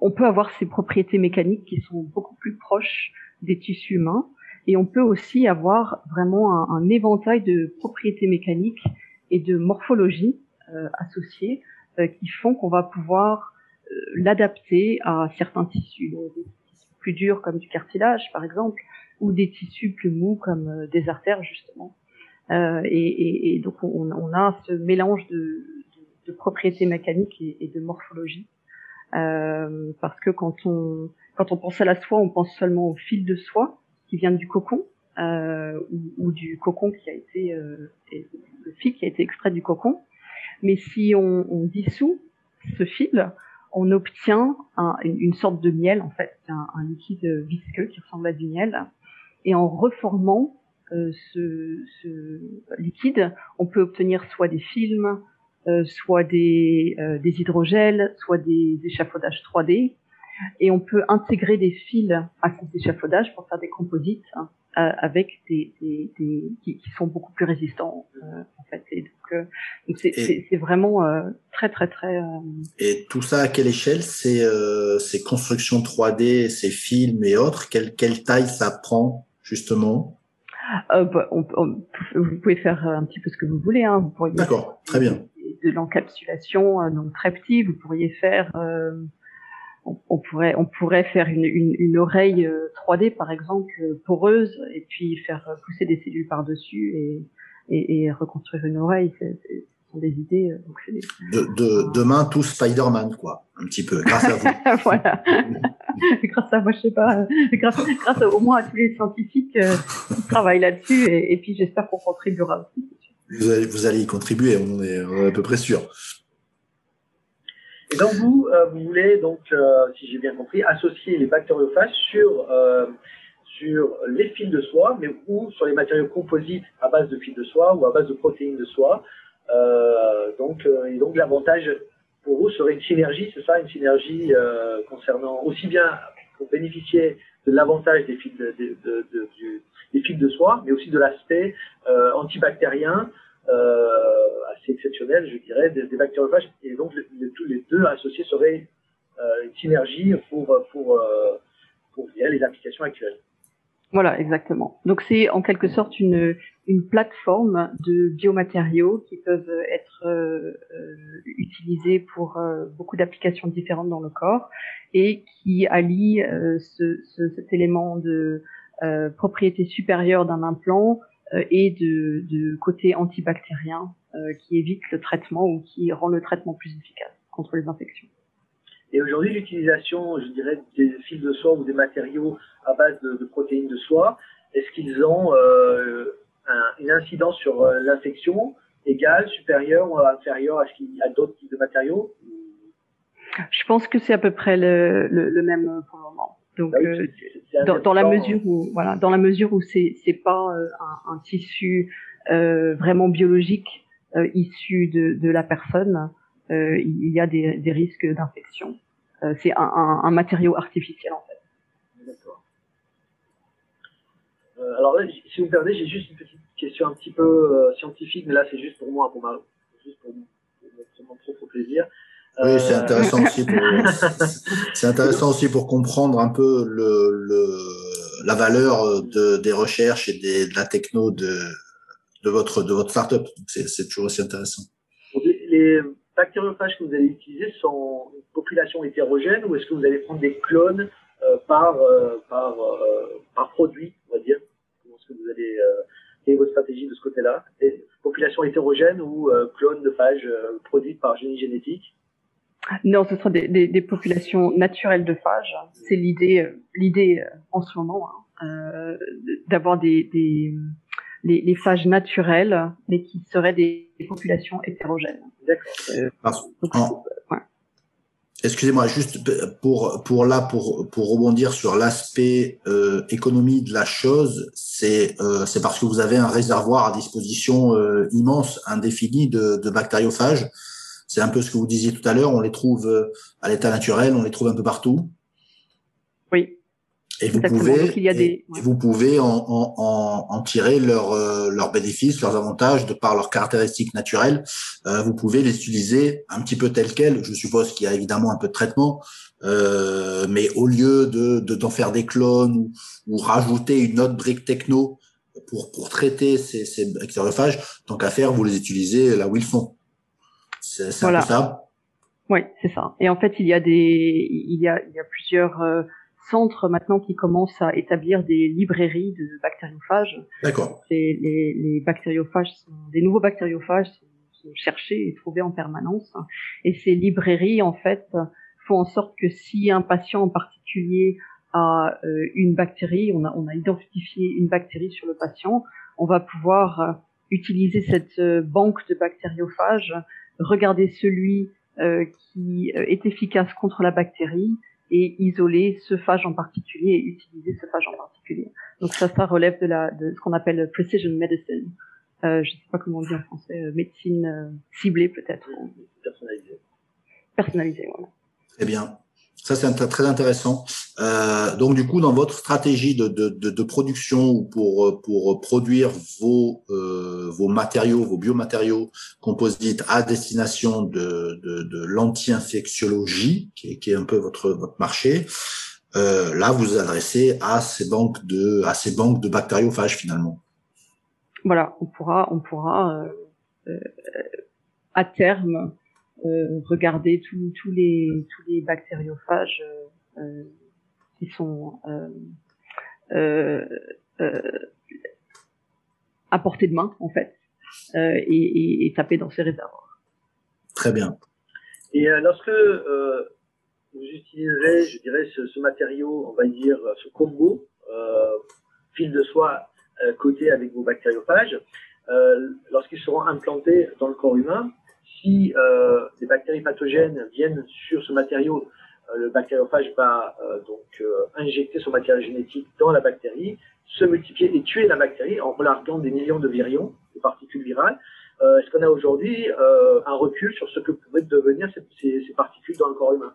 on peut avoir ces propriétés mécaniques qui sont beaucoup plus proches des tissus humains, et on peut aussi avoir vraiment un, éventail de propriétés mécaniques et de morphologie euh, associées euh, qui font qu'on va pouvoir euh, l'adapter à certains tissus, donc des tissus plus durs comme du cartilage par exemple, ou des tissus plus mous comme des artères justement. Et, et, donc on, a ce mélange de, propriétés mécaniques et, de morphologie. Parce que quand on quand on pense à la soie, on pense seulement au fil de soie qui vient du cocon, euh, ou, du cocon qui a été euh, le fil qui a été extrait du cocon. Mais si on, on dissout ce fil, on obtient une, sorte de miel en fait, un, un, liquide visqueux qui ressemble à du miel. Et en reformant euh, ce, ce, liquide, on peut obtenir soit des films, euh, soit des, euh, des hydrogels, soit des échafaudages 3D. Et on peut intégrer des fils à ces échafaudages pour faire des composites hein, avec des, des, des qui, qui, sont beaucoup plus résistants en fait. Et donc, donc c'est vraiment très très très. Et tout ça à quelle échelle? C'est ces constructions 3D, ces films et autres. Quelle quelle taille ça prend justement? Euh, bah, on, vous pouvez faire un petit peu ce que vous voulez. Hein. Vous pourriez D'accord, très bien. De l'encapsulation, euh, donc très petit. Vous pourriez faire, euh, on, pourrait, on pourrait faire une, une, une oreille 3D euh, par exemple poreuse et puis faire pousser des cellules par dessus et, et, et reconstruire une oreille. C'est, sont des idées. Donc de, de, demain, tout Spider-Man, quoi, un petit peu, grâce à vous. (laughs) voilà. (laughs) grâce à moi, je sais pas, grâce, grâce au moins à tous les scientifiques euh, qui travaillent là-dessus, et, et, puis j'espère qu'on contribuera aussi. Vous allez, vous allez y contribuer, on est, on est à peu près sûr. Et donc vous, euh, vous voulez donc, euh, si j'ai bien compris, associer les bactériophages sur euh, sur les fils de soie, mais ou sur les matériaux composites à base de fils de soie ou à base de protéines de soie. donc et donc l'avantage pour vous serait une synergie, c'est ça, une synergie euh, concernant aussi bien pour bénéficier de l'avantage des fils de, de, de, des fils de soie, mais aussi de l'aspect euh, antibactérien euh, assez exceptionnel, je dirais, des, des bactériophages. Et donc tous les deux associés seraient euh, une synergie pour pour pour, pour les applications actuelles. Voilà, exactement. Donc c'est en quelque sorte une, une plateforme de biomatériaux qui peuvent être euh, euh utilisés pour euh, beaucoup d'applications différentes dans le corps et qui allie euh, ce, ce, cet élément de propriété supérieure d'un implant et de, de, côté antibactérien qui évite le traitement ou qui rend le traitement plus efficace contre les infections. Et aujourd'hui, l'utilisation, je dirais, des fils de soie ou des matériaux à base de, de protéines de soie, est-ce qu'ils ont euh, un, une incidence sur euh, l'infection égale, supérieure ou inférieure à ce qu'il y a d'autres types de matériaux? Je pense que c'est à peu près le, le, le, même pour le moment. Donc, oui, euh, dans, dans, la mesure où, voilà, dans la mesure où c'est c'est pas euh, un, un, tissu euh, vraiment biologique issu de, de la personne, il y a des, des risques d'infection. C'est un, un, un, matériau artificiel en fait. D'accord. Alors là, si vous me permettez, j'ai juste une petite question un petit peu scientifique, mais là c'est juste pour moi, pour ma, juste pour, pour mon propre plaisir. Oui, c'est intéressant aussi pour (laughs) c'est intéressant aussi pour comprendre un peu le, le la valeur de, des recherches et des, de la techno de de votre de votre startup. C'est toujours aussi intéressant. Les, les, bactériophages que vous allez utiliser sont une population hétérogène ou est-ce que vous allez prendre des clones euh, par, euh, par, euh, par produit, on va dire? Comment est-ce que vous allez quelle est votre stratégie de ce côté-là? Population hétérogène ou clones de phages produites par génie génétique? Non, ce sera des, des, des, populations naturelles de phages. C'est l'idée, l'idée en ce moment, hein, d'avoir des, des, les, les, phages naturelles, mais qui seraient des, populations hétérogènes. D'accord. Euh, Excusez-moi, juste pour pour là pour pour rebondir sur l'aspect euh, économie de la chose, c'est euh, c'est parce que vous avez un réservoir à disposition euh, immense, indéfini de, de bactériophages. C'est un peu ce que vous disiez tout à l'heure. On les trouve euh, à l'état naturel, on les trouve un peu partout. Oui. Et vous pouvez, des... et, vous pouvez en, en, en tirer leurs euh, leurs bénéfices, leurs avantages de par leurs caractéristiques naturelles. Euh, vous pouvez les utiliser un petit peu tel quel. Je suppose qu'il y a évidemment un peu de traitement, euh, mais au lieu de d'en faire des clones ou, ou, rajouter une autre brique techno pour pour traiter ces, ces bactériophages, tant qu'à faire, vous les utilisez là où ils sont. C'est voilà. ça. Oui, c'est ça. Et en fait, il y a des il y a il y a plusieurs euh, centres maintenant qui commencent à établir des librairies de bactériophages. D'accord. Les, les, bactériophages sont, des nouveaux bactériophages sont, cherchés et trouvés en permanence. Et ces librairies, en fait, font en sorte que si un patient en particulier à une bactérie, on a, on a identifié une bactérie sur le patient, on va pouvoir utiliser cette banque de bactériophages, regarder celui qui est efficace contre la bactérie et isoler ce phage en particulier et utiliser ce phage en particulier. Donc ça, ça relève de, la, de ce qu'on appelle precision medicine. Euh, je ne sais pas comment on dit en français, euh, médecine euh, ciblée peut-être. Personnalisée. Personnalisée, voilà. Très bien. Ça, c'est très intéressant. Euh, donc, du coup, dans votre stratégie de, de, de, de production ou pour, pour produire vos, euh, vos matériaux, vos biomatériaux composites à destination de, de, l'anti-infectiologie, qui est, qui est un peu votre, votre marché, euh, là, vous vous adressez à ces banques de, à ces banques de bactériophages finalement. Voilà, on pourra, on pourra euh, euh à terme euh, regarder tous tous les tous les bactériophages euh, euh, qui sont à portée de main en fait et, et, et, taper dans ces réservoirs. Très bien. Et lorsque vous utiliserez, je dirais, ce, ce, matériau, on va dire, ce combo, euh, fil de soie euh, coté avec vos bactériophages, euh, lorsqu'ils seront implantés dans le corps humain, si euh, des bactéries pathogènes viennent sur ce matériau, euh, le bactériophage va euh, donc injecter son matériel génétique dans la bactérie, se multiplier et tuer la bactérie en relarguant des millions de virions, de particules virales. Est-ce qu'on a aujourd'hui un recul sur ce que pourraient devenir ces, ces, ces particules dans le corps humain?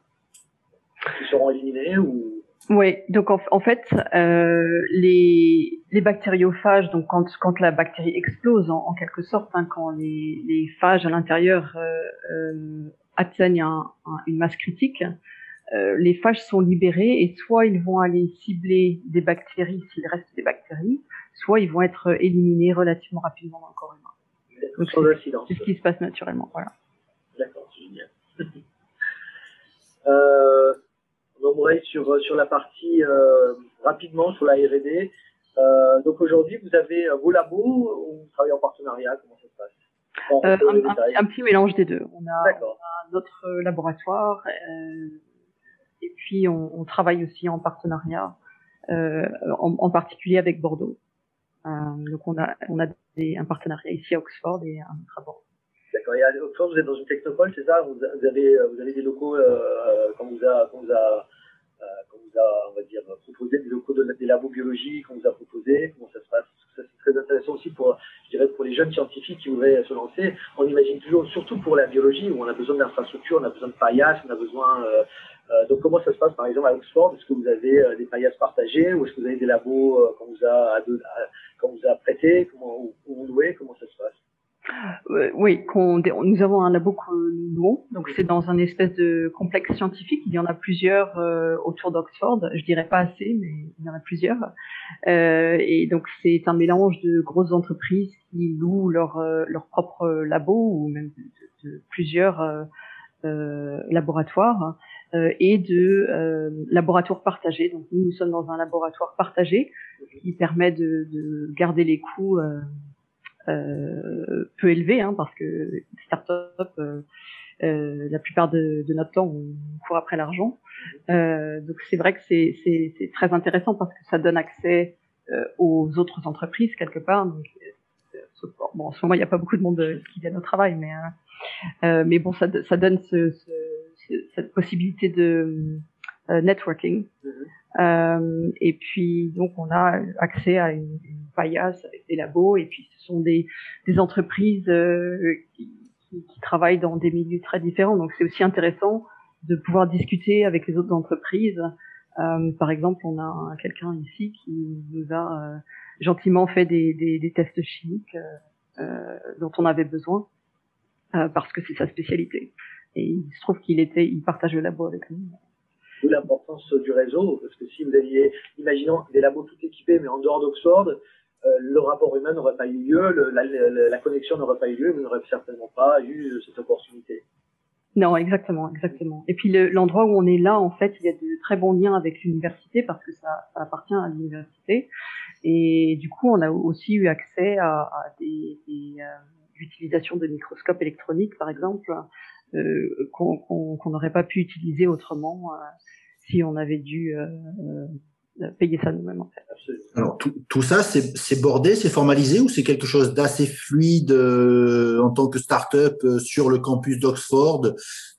Qui seront éliminées ou oui, donc en, en fait, euh, les, les, bactériophages, donc quand, quand la bactérie explose en, en quelque sorte, hein, quand les, les, phages à l'intérieur euh, euh, atteignent un, une masse critique, euh, les phages sont libérés et soit ils vont aller cibler des bactéries s'il reste des bactéries, soit ils vont être éliminés relativement rapidement dans le corps humain. Donc c'est ce qui se passe naturellement. Voilà. D'accord, génial. (laughs) euh, on sur, euh, sur la partie euh, rapidement sur la R&D. Euh, donc aujourd'hui, vous avez vos labos ou vous travaillez en partenariat? Comment ça se passe? Un, petit mélange des deux. On a, notre laboratoire et puis on, on, travaille aussi en partenariat, en, en, particulier avec Bordeaux. donc on a, on a des, un partenariat ici à Oxford et un autre à Bordeaux. D'accord. Et à Oxford, vous êtes dans une technopole, c'est ça? Vous, avez, vous avez des locaux euh, qu'on vous a, vous a qu'on vous a, on va dire, proposé des locaux de, des labos biologiques, qu'on vous a proposé, comment ça se passe. Ça, c'est très intéressant aussi pour, je dirais, pour les jeunes scientifiques qui voudraient se lancer. On imagine toujours, surtout pour la biologie, où on a besoin d'infrastructures, on a besoin de paillasses, on a besoin, euh, euh, donc comment ça se passe, par exemple, à Oxford? Est-ce que vous avez euh, des paillasses partagées, ou est-ce que vous avez des labos euh, qu'on vous a, qu'on vous a prêtés, comment, ou, ou loué, comment ça se passe? Euh, oui, nous avons un labo que nous louons, donc c'est dans un espèce de complexe scientifique. Il y en a plusieurs euh, autour d'Oxford. Je dirais pas assez, mais il y en a plusieurs. Euh, et donc c'est un mélange de grosses entreprises qui louent leur leur propre labo ou même de, plusieurs laboratoires et de laboratoires partagés. Donc nous, nous sommes dans un laboratoire partagé qui permet de, de garder les coûts euh, peu élevé, hein, parce que start-up, euh, euh, la plupart de, de, notre temps, on court après l'argent. Euh, donc c'est vrai que c'est très intéressant parce que ça donne accès euh, aux autres entreprises quelque part. Donc, bon, en ce moment, il n'y a pas beaucoup de monde qui vient au travail, mais euh, mais bon, ça, ça donne ce, ce, cette possibilité de networking. Mm-hmm. et puis donc on a accès à une, une paillasse avec des labos et puis ce sont des, des entreprises euh, qui, qui, qui, travaillent dans des milieux très différents. Donc c'est aussi intéressant de pouvoir discuter avec les autres entreprises. Euh, par exemple, on a quelqu'un ici qui nous a euh, gentiment fait des, des, des tests chimiques euh, dont on avait besoin parce que c'est sa spécialité. Et il se trouve qu'il était, il partage le labo avec nous l'importance du réseau, parce que si vous aviez, imaginons des labos tout équipés, mais en dehors d'Oxford, euh, le rapport humain n'aurait pas eu lieu, la, connexion n'aurait pas eu lieu, vous n'aurez certainement pas eu cette opportunité. Non, exactement, exactement. Et puis l'endroit où on est là, en fait, il y a de très bons liens avec l'université parce que ça, appartient à l'université. Et du coup, on a aussi eu accès à, des, des euh, utilisations de microscopes électroniques, par exemple, euh, qu'on n'aurait pas pu utiliser autrement euh, si on avait dû euh, fait. Alors tout, tout ça, c'est bordé, c'est formalisé ou c'est quelque chose d'assez fluide euh, en tant que start-up euh, sur le campus d'Oxford?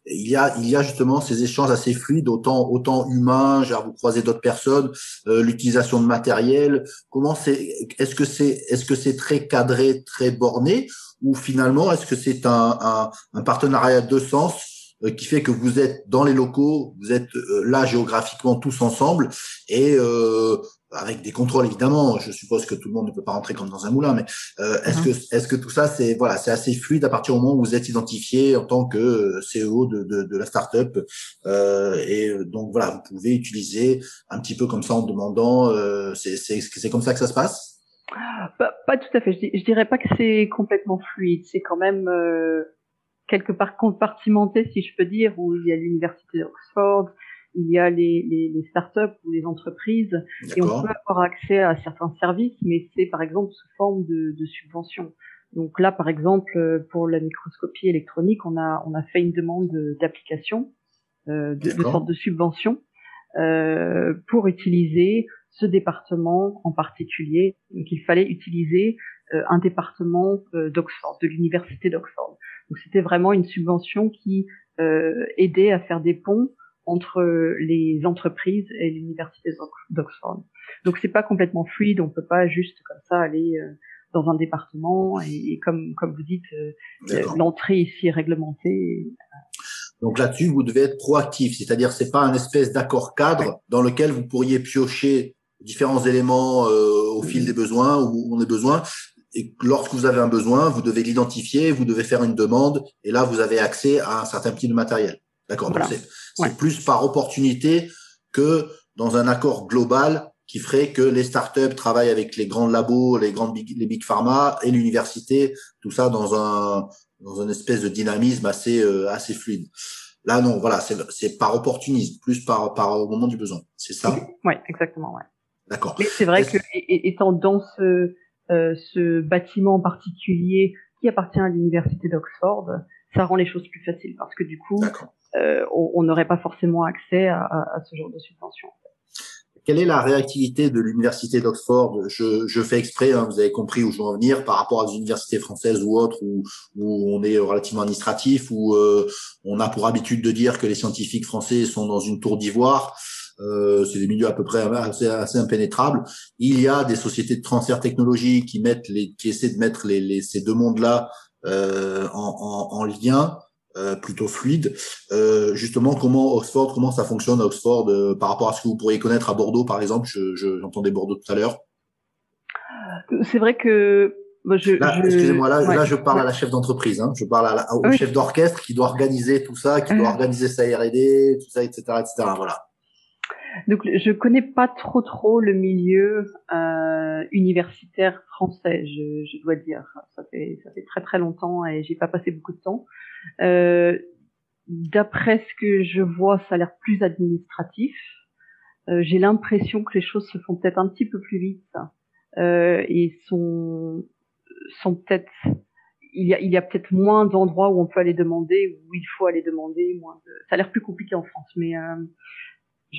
Il y a il y a justement ces échanges assez fluides autant autant humains genre vous croisez d'autres personnes euh, l'utilisation de matériel. Comment c'est est-ce que c'est est-ce que c'est très cadré très borné? Ou finalement est-ce que c'est un, un, un partenariat de sens euh, qui fait que vous êtes dans les locaux, vous êtes euh, là géographiquement tous ensemble et euh, avec des contrôles évidemment. Je suppose que tout le monde ne peut pas rentrer comme dans un moulin, mais euh, est-ce mhm. que est-ce que tout ça c'est voilà c'est assez fluide à partir du moment où vous êtes identifié en tant que CEO de, de, de la startup euh, et donc voilà vous pouvez utiliser un petit peu comme ça en demandant euh, c'est c'est c'est comme ça que ça se passe? Pas, pas tout à fait. Je, je dirais pas que c'est complètement fluide. C'est quand même euh, quelque part compartimenté, si je peux dire, où il y a l'université d'Oxford, il y a les, les, les startups ou les entreprises, et on peut avoir accès à certains services, mais c'est par exemple sous forme de, de subvention. Donc là, par exemple, pour la microscopie électronique, on a, on a fait une demande d'application, euh, de, de sorte de subvention, euh, pour utiliser ce département en particulier. Donc il fallait utiliser euh, un département euh, d'Oxford, de l'université d'Oxford. Donc c'était vraiment une subvention qui euh, aidait à faire des ponts entre les entreprises et l'université d'Oxford. Donc c'est pas complètement fluide, on peut pas juste comme ça aller euh, dans un département et, comme comme vous dites, euh, l'entrée ici est réglementée. Donc là-dessus, vous devez être proactif, c'est-à-dire c'est pas un espèce d'accord cadre dans lequel vous pourriez piocher différents éléments au fil des besoins où on a besoin et lorsque vous avez un besoin, vous devez l'identifier, vous devez faire une demande, et là, vous avez accès à un certain type de matériel. D'accord. Donc c'est plus par opportunité que dans un accord global qui ferait que les startups travaillent avec les grands labos, les grandes big, les big pharma et l'université, tout ça dans un dans une espèce de dynamisme assez euh, assez fluide. Là non, voilà, c'est par opportunisme, plus par par au moment du besoin. C'est ça? Oui, exactement, ouais. D'accord. Mais c'est vrai que étant dans ce euh, ce bâtiment particulier qui appartient à l'université d'Oxford, ça rend les choses plus faciles parce que du coup, euh, on n'aurait pas forcément accès à, à, ce genre de subvention. Quelle est la réactivité de l'université d'Oxford? Je, je, fais exprès, hein, vous avez compris où je veux en venir, par rapport à des universités françaises ou autres où, où on est relativement administratif, où euh, on a pour habitude de dire que les scientifiques français sont dans une tour d'ivoire. Euh, c'est des milieux à peu près assez, assez, impénétrables. Il y a des sociétés de transfert technologique qui mettent les, qui essaient de mettre les, les ces deux mondes-là euh, en, en, en, lien. Euh, plutôt fluide. Euh, justement, comment Oxford, comment ça fonctionne à Oxford euh, par rapport à ce que vous pourriez connaître à Bordeaux, par exemple? Je, je, j'entendais Bordeaux tout à l'heure. C'est vrai que je, excusez-moi, là, là, je parle à la chef d'entreprise, hein. je parle à au chef d'orchestre qui doit organiser tout ça, qui doit organiser sa R&D, tout ça, etc., etc. Voilà. Donc je connais pas trop trop le milieu euh, universitaire français, je, je, dois dire. Ça fait ça fait très très longtemps et j'ai pas passé beaucoup de temps. Euh, D'après ce que je vois, ça a l'air plus administratif. Euh, j'ai l'impression que les choses se font peut-être un petit peu plus vite euh, et sont sont peut-être il y a, il y a peut-être moins d'endroits où on peut aller demander, où il faut aller demander. Moins de... Ça a l'air plus compliqué en France, mais euh,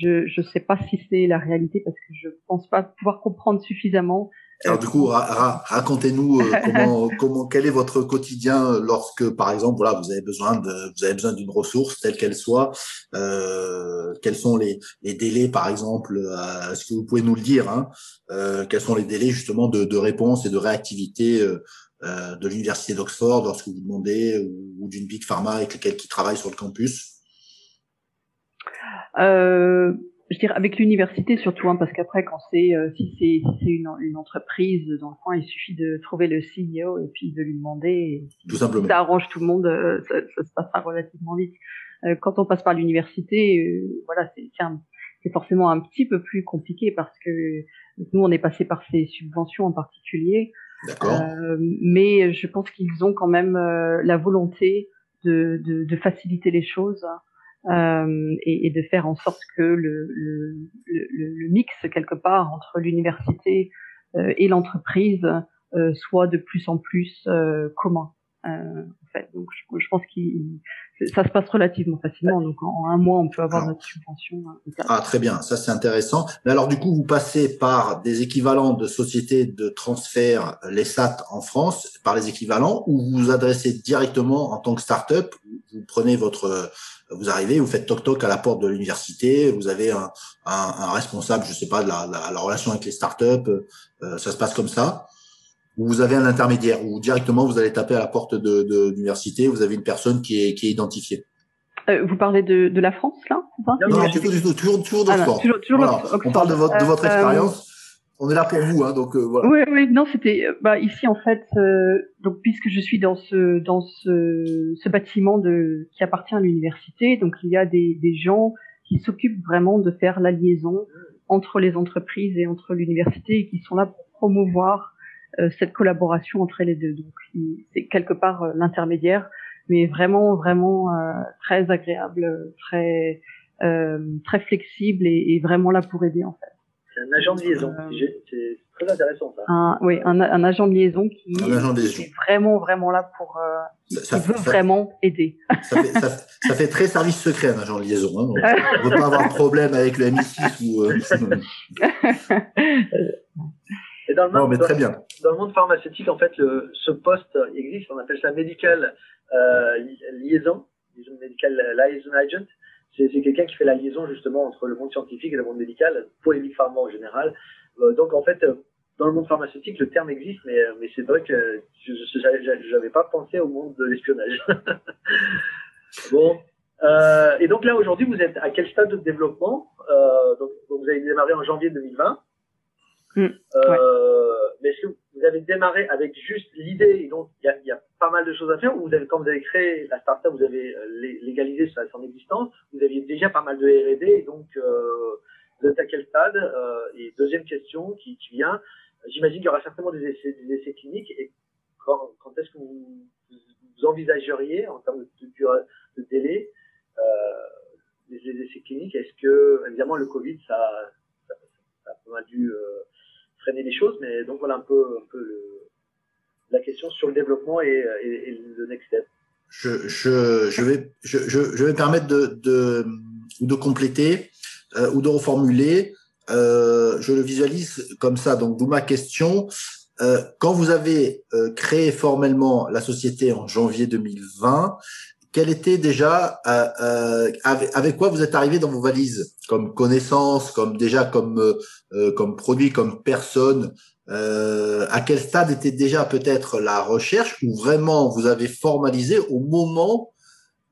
je ne sais pas si c'est la réalité parce que je pense pas pouvoir comprendre suffisamment. Alors du coup, racontez-nous euh, (laughs) comment, comment, quel est votre quotidien lorsque, par exemple, voilà, vous avez besoin de, vous avez besoin d'une ressource telle qu'elle soit. Euh, quels sont les, les, délais, par exemple euh, Est-ce que vous pouvez nous le dire hein, euh, Quels sont les délais justement de, de réponse et de réactivité euh, de l'université d'Oxford lorsque vous demandez ou, ou d'une big pharma avec lesquelles qui travaillent sur le campus? Euh, je dirais avec l'université surtout, hein, parce qu'après, quand c'est euh, si c'est si une, une, entreprise dans le coin, il suffit de trouver le CEO et puis de lui demander. tout simplement. Ça arrange tout le monde, euh, ça, ça, se passera relativement vite. Euh, quand on passe par l'université, voilà, c'est c'est forcément un petit peu plus compliqué parce que nous, on est passé par ces subventions en particulier. D'accord. mais je pense qu'ils ont quand même la volonté de, de, de faciliter les choses. Euh, et, de faire en sorte que le, le, le, mix quelque part entre l'université euh, et l'entreprise euh, soit de plus en plus commun. Euh, en fait. Donc je, pense qu'il ça se passe relativement facilement. Donc en, un mois, on peut avoir notre subvention. Hein, ah très bien, ça c'est intéressant. Mais alors du coup, vous passez par des équivalents de sociétés de transfert, les SAT en France, par les équivalents, ou vous vous adressez directement en tant que start-up. Vous prenez votre vous arrivez, vous faites toc-toc à la porte de l'université, vous avez un, un, un, responsable, je sais pas, de la, la, la relation avec les startups, euh, ça se passe comme ça. Ou vous avez un intermédiaire, ou directement vous allez taper à la porte de, de l'université, vous avez une personne qui est, qui est identifiée. Euh, vous parlez de, de la France, là Non, non, toujours, toujours, toujours, toujours d'Oxford. Ah, toujours, voilà. On parle de votre, de votre euh, expérience on est là pour vous, hein, donc euh, voilà. Oui, oui, non, c'était bah, ici en fait, euh, donc puisque je suis dans ce dans ce, ce bâtiment de qui appartient à l'université, donc il y a des, des gens qui s'occupent vraiment de faire la liaison entre les entreprises et entre l'université et qui sont là pour promouvoir euh, cette collaboration entre les deux. Donc c'est quelque part euh, l'intermédiaire, mais vraiment vraiment très agréable, très très flexible et, et vraiment là pour aider en fait. C'est un agent de liaison. Euh, c'est très intéressant ça. Un, oui, un, un, agent de liaison qui, est vraiment vraiment là pour euh, qui, veut vraiment aider. Ça fait, ça, ça fait, très service secret un agent de liaison. Hein, on ne veut pas avoir de problème avec le MI6 ou. Euh... (laughs) (laughs) Et dans le monde, non, mais très bien. Dans le monde pharmaceutique, en fait, le, ce poste existe. On appelle ça medical euh, liaison, medical liaison agent c'est quelqu'un qui fait la liaison justement entre le monde scientifique et le monde médical pour les big pharma en général. Euh, donc en fait, euh, dans le monde pharmaceutique, le terme existe, mais, euh, mais c'est vrai que je n'avais pas pensé au monde de l'espionnage. (laughs) bon. Euh, et donc là, aujourd'hui, vous êtes à quel stade de développement? Euh, donc, donc, vous avez démarré en janvier 2020. Mm, euh, mais est-ce que vous avez démarré avec juste l'idée et donc il y a, y a, pas mal de choses à faire ou vous avez, quand vous avez créé la startup, vous avez euh, légalisé son existence, vous aviez déjà pas mal de R&D et donc euh, vous êtes à quel stade Et deuxième question qui, qui vient, j'imagine qu'il y aura certainement des essais, des essais cliniques et quand, quand est-ce que vous, envisageriez en termes de, de, de délai euh, les, essais cliniques Est-ce que évidemment le Covid ça, ça, ça a pas mal dû euh, freiner les choses. Mais donc voilà un peu, la question sur le développement et, le next step. Je, je, je, vais, je, vais me permettre de, de, de compléter euh, ou de reformuler. Euh, je le visualise comme ça. Donc, d'où ma question. Euh, quand vous avez euh, créé formellement la société en janvier 2020, quel était déjà euh, euh, avec, quoi vous êtes arrivé dans vos valises comme connaissance, comme déjà comme euh, comme produit, comme personne. À quel stade était déjà peut-être la recherche ou vraiment vous avez formalisé au moment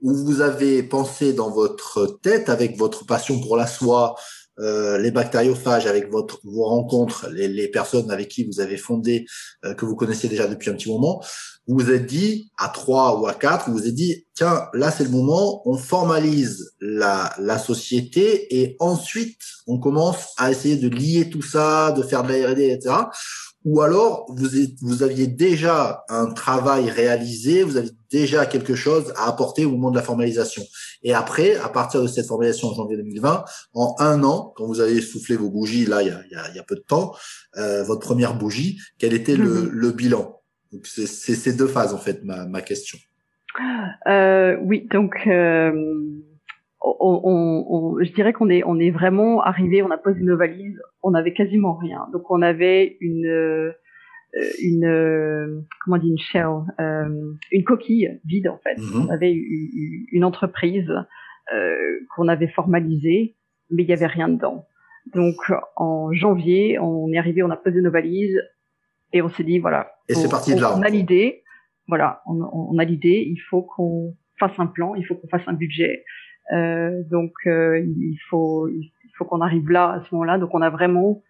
où vous avez pensé dans votre tête avec votre passion pour la soie, euh, les bactériophages avec votre vos rencontres, les, les, personnes avec qui vous avez fondé, euh, que vous connaissez déjà depuis un petit moment, vous vous êtes dit à trois ou à quatre, vous vous êtes dit tiens là c'est le moment, on formalise la la société et ensuite on commence à essayer de lier tout ça, de faire de la R&D etc ou alors vous, vous aviez déjà un travail réalisé, vous aviez déjà quelque chose à apporter au moment de la formalisation. Et après, à partir de cette formalisation en janvier 2020, en un an, quand vous avez soufflé vos bougies, là, il y a, y a, y a peu de temps, euh, votre première bougie, quel était le, mhm. le bilan? C'est ces deux phases, en fait, ma, ma question. Euh, oui, donc... Euh on, on, je dirais qu'on est, on est vraiment arrivé, on a posé nos valises, on n'avait quasiment rien. Donc on avait une, euh, une, euh, comment on dit, une shell, euh, une coquille vide en fait. Mhm. On avait une, une entreprise euh, qu'on avait formalisée, mais il y avait rien dedans. Donc en janvier, on est arrivé, on a posé nos valises et on s'est dit voilà. Et c'est parti de là. On a l'idée, voilà, on, on a l'idée, il faut qu'on fasse un plan, il faut qu'on fasse un budget. Euh, donc euh, il faut il faut qu'on arrive là à ce moment-là. Donc on a vraiment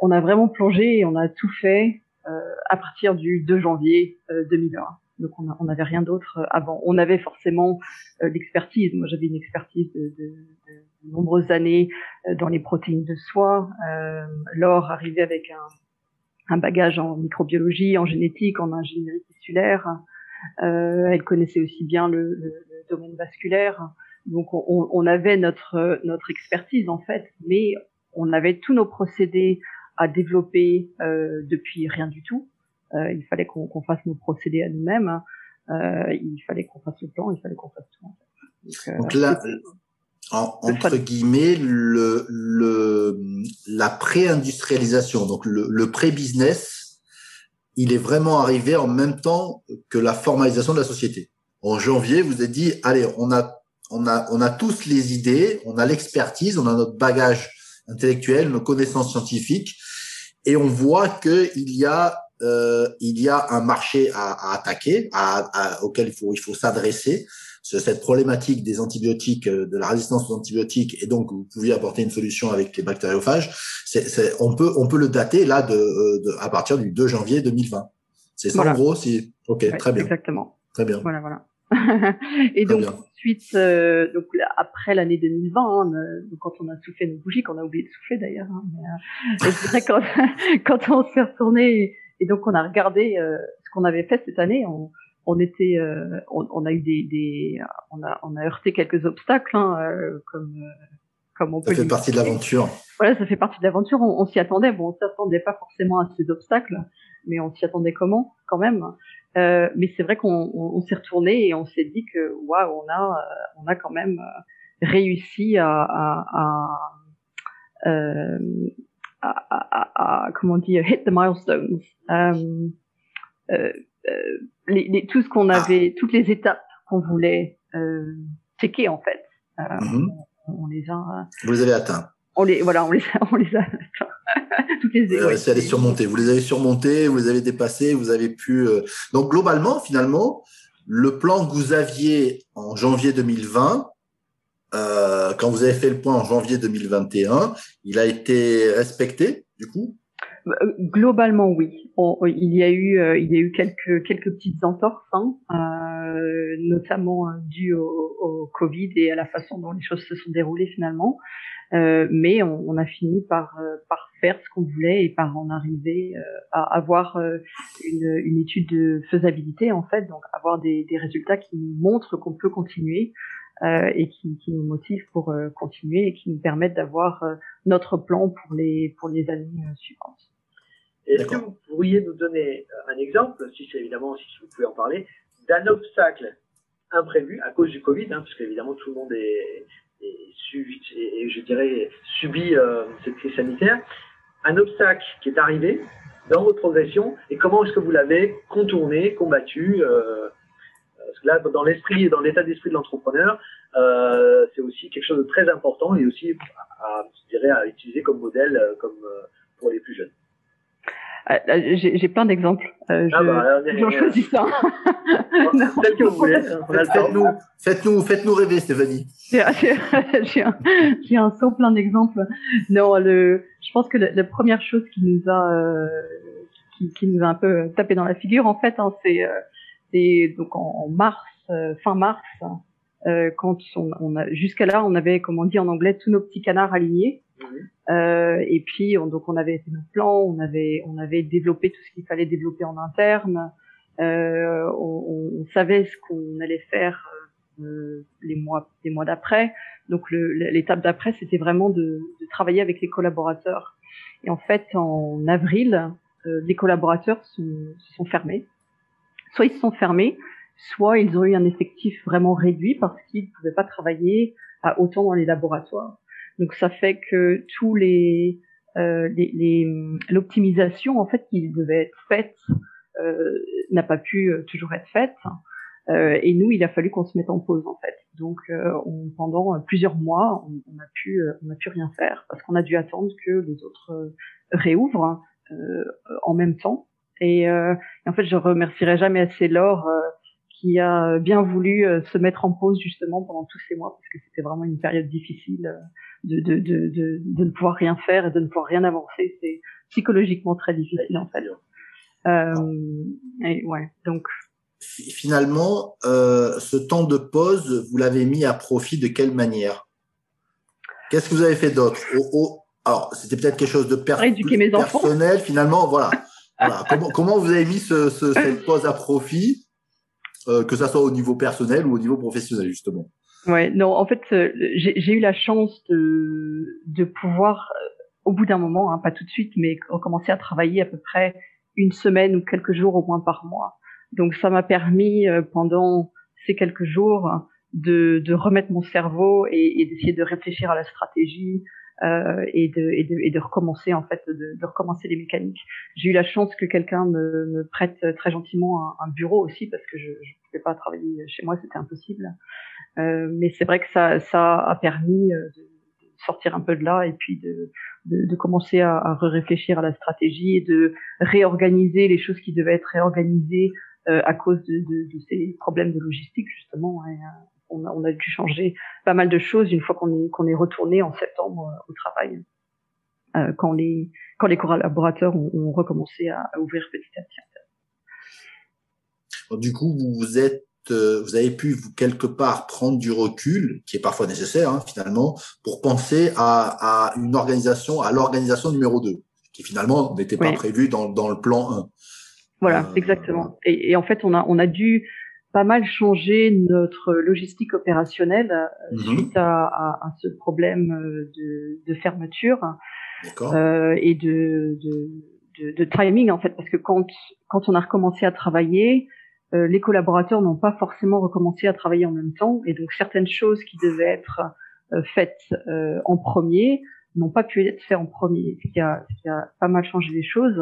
on a vraiment plongé et on a tout fait euh, à partir du 2 janvier 2001. Donc on n'avait rien d'autre avant. On avait forcément l'expertise. Moi j'avais une expertise de, de, de, nombreuses années dans les protéines de soie. Euh, Laure arrivait avec un, un, bagage en microbiologie, en génétique, en ingénierie tissulaire. Euh, elle connaissait aussi bien le, le, le domaine vasculaire. Donc on, on, avait notre notre expertise en fait, mais on avait tous nos procédés à développer euh, depuis rien du tout. Euh, il fallait qu'on fasse nos procédés à nous-mêmes. il fallait qu'on fasse le plan, il fallait qu'on fasse tout. Donc, là, entre guillemets, le, le, la pré-industrialisation, donc le, le pré-business, il est vraiment arrivé en même temps que la formalisation de la société. En janvier, vous avez dit, allez, on a, on a, on a tous les idées, on a l'expertise, on a notre bagage intellectuel, nos connaissances scientifiques, et on voit que il y a, euh, il y a un marché à, à attaquer, à, auquel il faut, il faut s'adresser cette problématique des antibiotiques, euh, de la résistance aux antibiotiques, et donc vous pouviez apporter une solution avec les bactériophages, on peut on peut le dater là de, euh, de, à partir du 2 janvier 2020. C'est ça en gros, c'est ok, très bien. Exactement. Très bien. Voilà, voilà. (laughs) et donc ensuite, euh, donc après l'année 2020, hein, quand on a soufflé nos bougies, qu'on a oublié de souffler d'ailleurs, hein, mais, euh, vrai quand, (laughs) quand on s'est retourné et, donc on a regardé ce qu'on avait fait cette année, on, on était, euh, on, a eu des, des, on a, on a heurté quelques obstacles, hein, euh, comme, euh, comme on peut. Ça fait partie de l'aventure. Voilà, ça fait partie de l'aventure. On, s'y attendait. Bon, on s'attendait pas forcément à ces obstacles, mais on s'y attendait comment, quand même? Mais c'est vrai qu'on on, s'est retourné et on s'est dit que waouh, on a, on a quand même réussi à, à, à, à, à, comment dire, hit the milestones. Euh, les, les, tout ce qu'on avait, toutes les étapes qu'on voulait euh, checker en fait, euh, mm-hmm. on, on, les a. Euh, vous les avez atteints. On les, voilà, on les, a, (laughs) on les a toutes les. Euh, c'est les surmonter. Vous les avez surmontés, vous les avez dépassés, vous avez pu. Euh, donc globalement, finalement, le plan que vous aviez en janvier 2020. Euh, quand vous avez fait le point en janvier 2021, il a été respecté du coup? Euh, globalement, oui. il y a eu, euh, il y a eu quelques quelques petites entorses, hein, euh, notamment euh, dues au, au, Covid et à la façon dont les choses se sont déroulées finalement. Euh, mais on, on, a fini par par faire ce qu'on voulait et par en arriver à avoir une, une étude de faisabilité en fait, donc avoir des, des résultats qui nous montrent qu'on peut continuer euh, et qui, qui, nous motivent pour euh, continuer et qui nous permettent d'avoir euh, notre plan pour les pour les années suivantes. Est-ce que vous pourriez nous donner un exemple, si c'est évidemment si vous pouvez en parler, d'un obstacle imprévu à cause du Covid, hein, parce qu'évidemment tout le monde est, est subi, et, je dirais subit cette crise sanitaire, un obstacle qui est arrivé dans votre progression et comment est-ce que vous l'avez contourné, combattu euh, parce que là, dans l'esprit, dans l'état d'esprit de l'entrepreneur, euh, c'est aussi quelque chose de très important et aussi, à, je dirais, à utiliser comme modèle, euh, comme euh, pour les plus jeunes. J'ai plein d'exemples. Euh, ah bah, J'en choisis ça. (laughs) Faites que vous voulez. Faites-nous, faites-nous, faites-nous rêver, Stéphanie. J'ai (laughs) un, un saut plein d'exemples. Non, le, je pense que la, première chose qui nous a, euh, qui, qui, nous a un peu tapé dans la figure, en fait, hein, c'est c'était donc en, mars, euh, fin mars, euh, quand on, on a jusqu'à là, on avait, comme on dit en anglais, tous nos petits canards alignés. Euh, et puis on, donc on avait fait nos plans, on avait on avait développé tout ce qu'il fallait développer en interne. Euh, on, on, savait ce qu'on allait faire euh, les mois les mois d'après. Donc l'étape d'après, c'était vraiment de, de, travailler avec les collaborateurs. Et en fait, en avril, euh, les collaborateurs se sont fermés soit ils se sont fermés, soit ils ont eu un effectif vraiment réduit parce qu'ils ne pouvaient pas travailler à autant dans les laboratoires. Donc ça fait que tous les euh, l'optimisation en fait qui devait être faite euh, n'a pas pu euh, toujours être faite. Euh, et nous, il a fallu qu'on se mette en pause en fait. Donc euh, on, pendant plusieurs mois, on, on, a pu on n'a pu rien faire parce qu'on a dû attendre que les autres réouvrent en même temps. Et, euh, en fait, je remercierai jamais assez Laure qui a bien voulu euh, se mettre en pause justement pendant tous ces mois parce que c'était vraiment une période difficile de, de, de, de, de ne pouvoir rien faire et de ne pouvoir rien avancer. C'est psychologiquement très difficile en fait. Euh, et ouais, donc. Finalement, euh, ce temps de pause, vous l'avez mis à profit de quelle manière? Qu'est-ce que vous avez fait d'autre? Alors, c'était peut-être quelque chose de per personnel, finalement, voilà. comment, vous avez mis ce, cette pause à profit, euh, que ça soit au niveau personnel ou au niveau professionnel, justement Ouais, non, en fait, euh, j'ai eu la chance de, de pouvoir, euh, au bout d'un moment, hein, pas tout de suite, mais recommencer à travailler à peu près une semaine ou quelques jours au moins par mois. Donc ça m'a permis pendant ces quelques jours de, de remettre mon cerveau et, et d'essayer de réfléchir à la stratégie, euh, et, de, et, de, et, de, recommencer en fait, de, de recommencer les mécaniques. J'ai eu la chance que quelqu'un me, me, prête très gentiment un, un, bureau aussi parce que je ne pouvais pas travailler chez moi, c'était impossible. Euh, mais c'est vrai que ça, ça a permis euh, de sortir un peu de là et puis de, de, de commencer à, à réfléchir à la stratégie et de réorganiser les choses qui devaient être réorganisées euh, à cause de, de, de, ces problèmes de logistique justement. Euh, on a, on a, dû changer pas mal de choses une fois qu'on est, qu'on est retourné en septembre euh, au travail, euh, quand, les, quand les collaborateurs ont, ont recommencé à, à, ouvrir petit à petit. du coup, vous êtes euh, vous avez pu vous, quelque part prendre du recul, qui est parfois nécessaire hein, finalement, pour penser à, à une organisation, à l'organisation numéro 2, qui finalement n'était pas prévue dans, dans, le plan 1. Voilà, euh, exactement. Et, et, en fait, on a, on a dû pas mal changé notre logistique opérationnelle euh, mhm. suite à, à, à, ce problème euh, de, de fermeture euh, et de, de, de, timing en fait. Parce que quand quand on a recommencé à travailler euh, les collaborateurs n'ont pas forcément recommencé à travailler en même temps. Et donc certaines choses qui devaient être faites en premier n'ont pas pu être faits en premier, ce qui a, qui a pas mal changé les choses.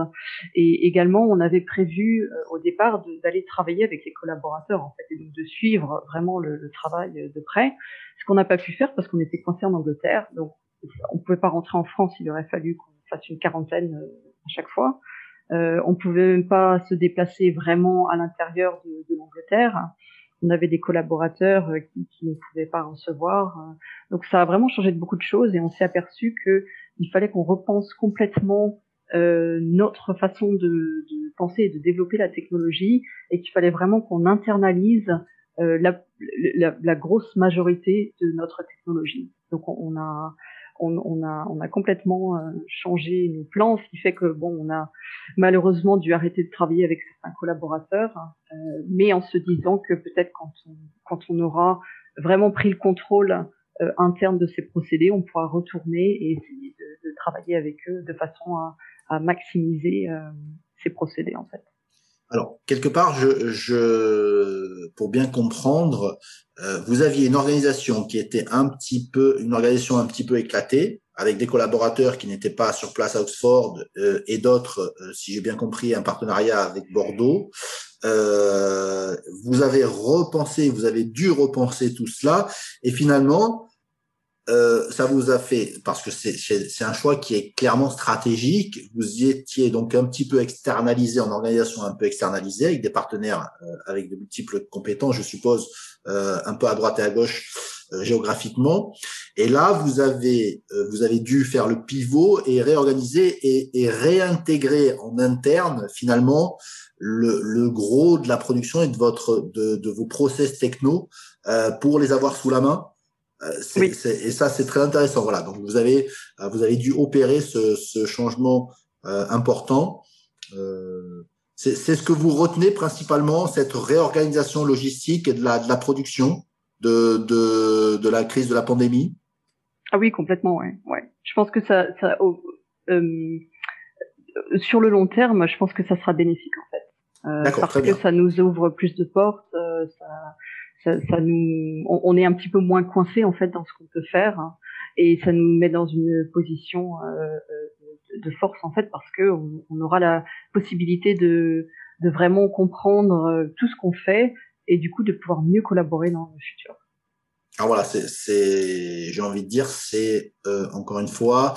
Et également, on avait prévu euh, au départ d'aller travailler avec les collaborateurs, en fait, et donc de suivre vraiment le, le travail de près, ce qu'on n'a pas pu faire parce qu'on était coincé en Angleterre, donc on pouvait pas rentrer en France, il aurait fallu qu'on fasse une quarantaine euh, à chaque fois. Euh, on pouvait même pas se déplacer vraiment à l'intérieur de, de l'Angleterre on avait des collaborateurs euh, qui, ne pouvaient pas recevoir. Euh. Donc ça a vraiment changé de beaucoup de choses et on s'est aperçu que il fallait qu'on repense complètement euh, notre façon de, de, penser et de développer la technologie et qu'il fallait vraiment qu'on internalise euh, la, la, la, grosse majorité de notre technologie. Donc on, on a on, on, a, on a complètement euh, changé nos plans, ce qui fait que bon, on a malheureusement dû arrêter de travailler avec certains collaborateurs, euh, mais en se disant que peut-être quand on, quand on aura vraiment pris le contrôle euh, interne de ces procédés, on pourra retourner et essayer de, de travailler avec eux de façon à, à maximiser ces procédés en fait. Alors, quelque part, je, je, pour bien comprendre, euh, vous aviez une organisation qui était un petit peu, une organisation un petit peu éclatée, avec des collaborateurs qui n'étaient pas sur place à Oxford euh, et d'autres, euh, si j'ai bien compris, un partenariat avec Bordeaux. Euh, vous avez repensé, vous avez dû repenser tout cela, et finalement, euh, ça vous a fait, parce que c'est un choix qui est clairement stratégique, vous y étiez donc un petit peu externalisé, en organisation un peu externalisée, avec des partenaires euh, avec de multiples compétences, je suppose, euh, un peu à droite et à gauche géographiquement. Et là, vous avez, vous avez dû faire le pivot et réorganiser et, et réintégrer en interne, finalement, le, le, gros de la production et de, votre, de, de vos process techno pour les avoir sous la main euh, oui. et ça, c'est très intéressant. Voilà. Donc, vous avez, euh, vous avez dû opérer ce, ce changement euh, important. Euh, c'est ce que vous retenez principalement, cette réorganisation logistique et de la, de la production de, de, de la crise de la pandémie? Ah oui, complètement, ouais. ouais. Je pense que ça, ça euh, sur le long terme, je pense que ça sera bénéfique en fait. Euh, parce que ça nous ouvre plus de portes, ça, ça, ça nous, on, on, est un petit peu moins coincé en fait dans ce qu'on peut faire hein, et ça nous met dans une position euh, euh, de force en fait parce que on, aura la possibilité de, de vraiment comprendre euh, tout ce qu'on fait et du coup de pouvoir mieux collaborer dans le futur. Alors voilà, c'est, j'ai envie de dire, c'est euh, encore une fois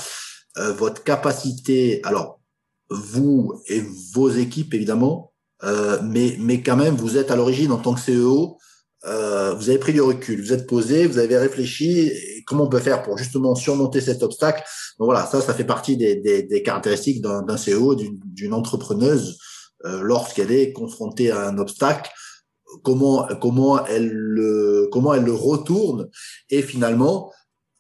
euh, votre capacité. Alors vous et vos équipes évidemment, euh, mais mais quand même vous êtes à l'origine en tant que CEO euh, vous avez pris du recul, vous êtes posé, vous avez réfléchi comment on peut faire pour justement surmonter cet obstacle? Donc voilà, ça, ça fait partie des, des, des caractéristiques d'un CEO, d'une entrepreneuse euh, lorsqu'elle est confrontée à un obstacle. Comment comment elle le comment elle le retourne et finalement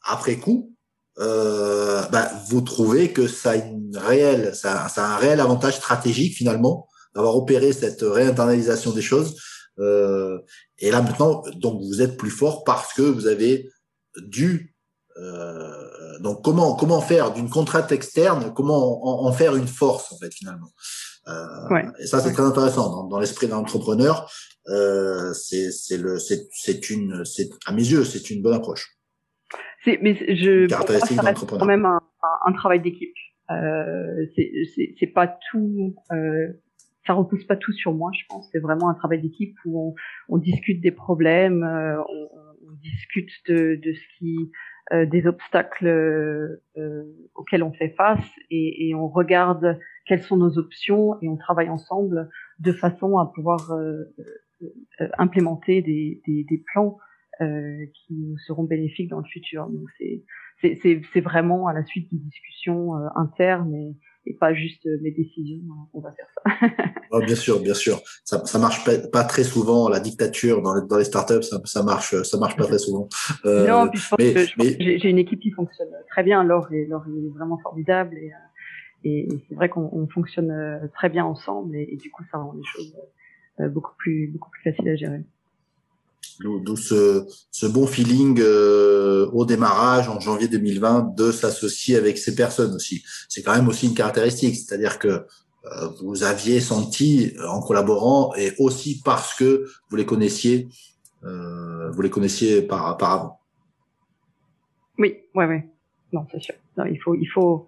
après coup, euh, bah, vous trouvez que ça a une réelle, ça, ça a un réel avantage stratégique finalement d'avoir opéré cette réinternalisation des choses euh, et là maintenant, donc vous êtes plus fort parce que vous avez dû. Euh, donc comment comment faire d'une contrainte externe, comment en, en, faire une force en fait finalement. Et ça, c'est très intéressant dans, dans l'esprit d'un entrepreneur. c'est c'est le c'est c'est une c'est à mes yeux c'est une bonne approche. C'est mais je caractéristique ça reste quand même un, un, travail d'équipe. Euh, c'est pas tout. Euh, ça repousse pas tout sur moi, je pense. C'est vraiment un travail d'équipe où on, on, discute des problèmes, euh, on, on, discute de, de ce qui, euh, des obstacles euh, auxquels on fait face, et, et, on regarde quelles sont nos options et on travaille ensemble de façon à pouvoir implémenter des, des, des plans euh, qui nous seront bénéfiques dans le futur. Donc c'est vraiment à la suite d'une discussion euh, interne et, et, pas juste euh, mes décisions. Hein, on va faire ça. (laughs) oh, bien sûr, bien sûr. Ça, ça marche pas, pas, très souvent. La dictature dans les, dans les startups, ça, ça marche, ça marche pas très souvent. (laughs) Euh, non, puis je mais, mais... j'ai une équipe qui fonctionne très bien. Laure est, Laure est vraiment formidable et, et c'est vrai qu'on fonctionne très bien ensemble et, et, du coup ça rend les choses beaucoup plus beaucoup plus faciles à gérer. D'où ce, ce, bon feeling euh, au démarrage en janvier 2020 de s'associer avec ces personnes aussi. C'est quand même aussi une caractéristique, c'est-à-dire que euh, vous aviez senti euh, en collaborant et aussi parce que vous les connaissiez, euh, vous les connaissiez par, par avant. Oui, ouais, ouais. Non, c'est sûr. Non, il faut, il faut.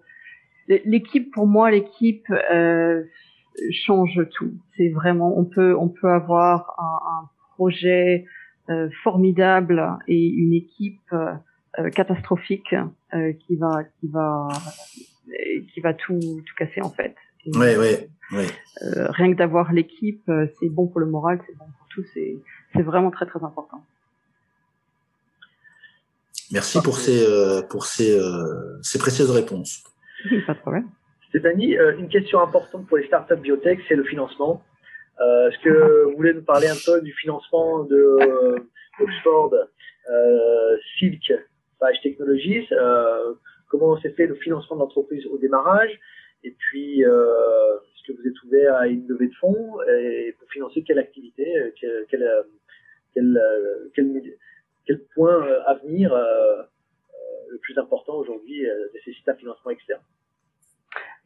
L'équipe, pour moi, l'équipe euh, change tout. C'est vraiment, on peut, on peut avoir un, un projet formidable et une équipe euh, catastrophique euh, qui va qui va qui va tout tout casser en fait. Oui, oui, oui. rien que d'avoir l'équipe, c'est bon pour le moral, c'est bon pour tout, c'est c'est vraiment très très important. Merci pour ces pour ces ces précieuses réponses. Pas de problème. Stéphanie, une question importante pour les startups biotech, c'est le financement. Euh, Est-ce que vous voulez nous parler un peu du financement de euh, Oxford euh, Silk Page Technologies euh, Comment s'est fait le financement de l'entreprise au démarrage Et puis, euh, est-ce que vous êtes ouvert à une levée de fonds et pour financer quelle activité quel, quel, quel, quel, quel point à venir le plus important aujourd'hui nécessite un financement externe?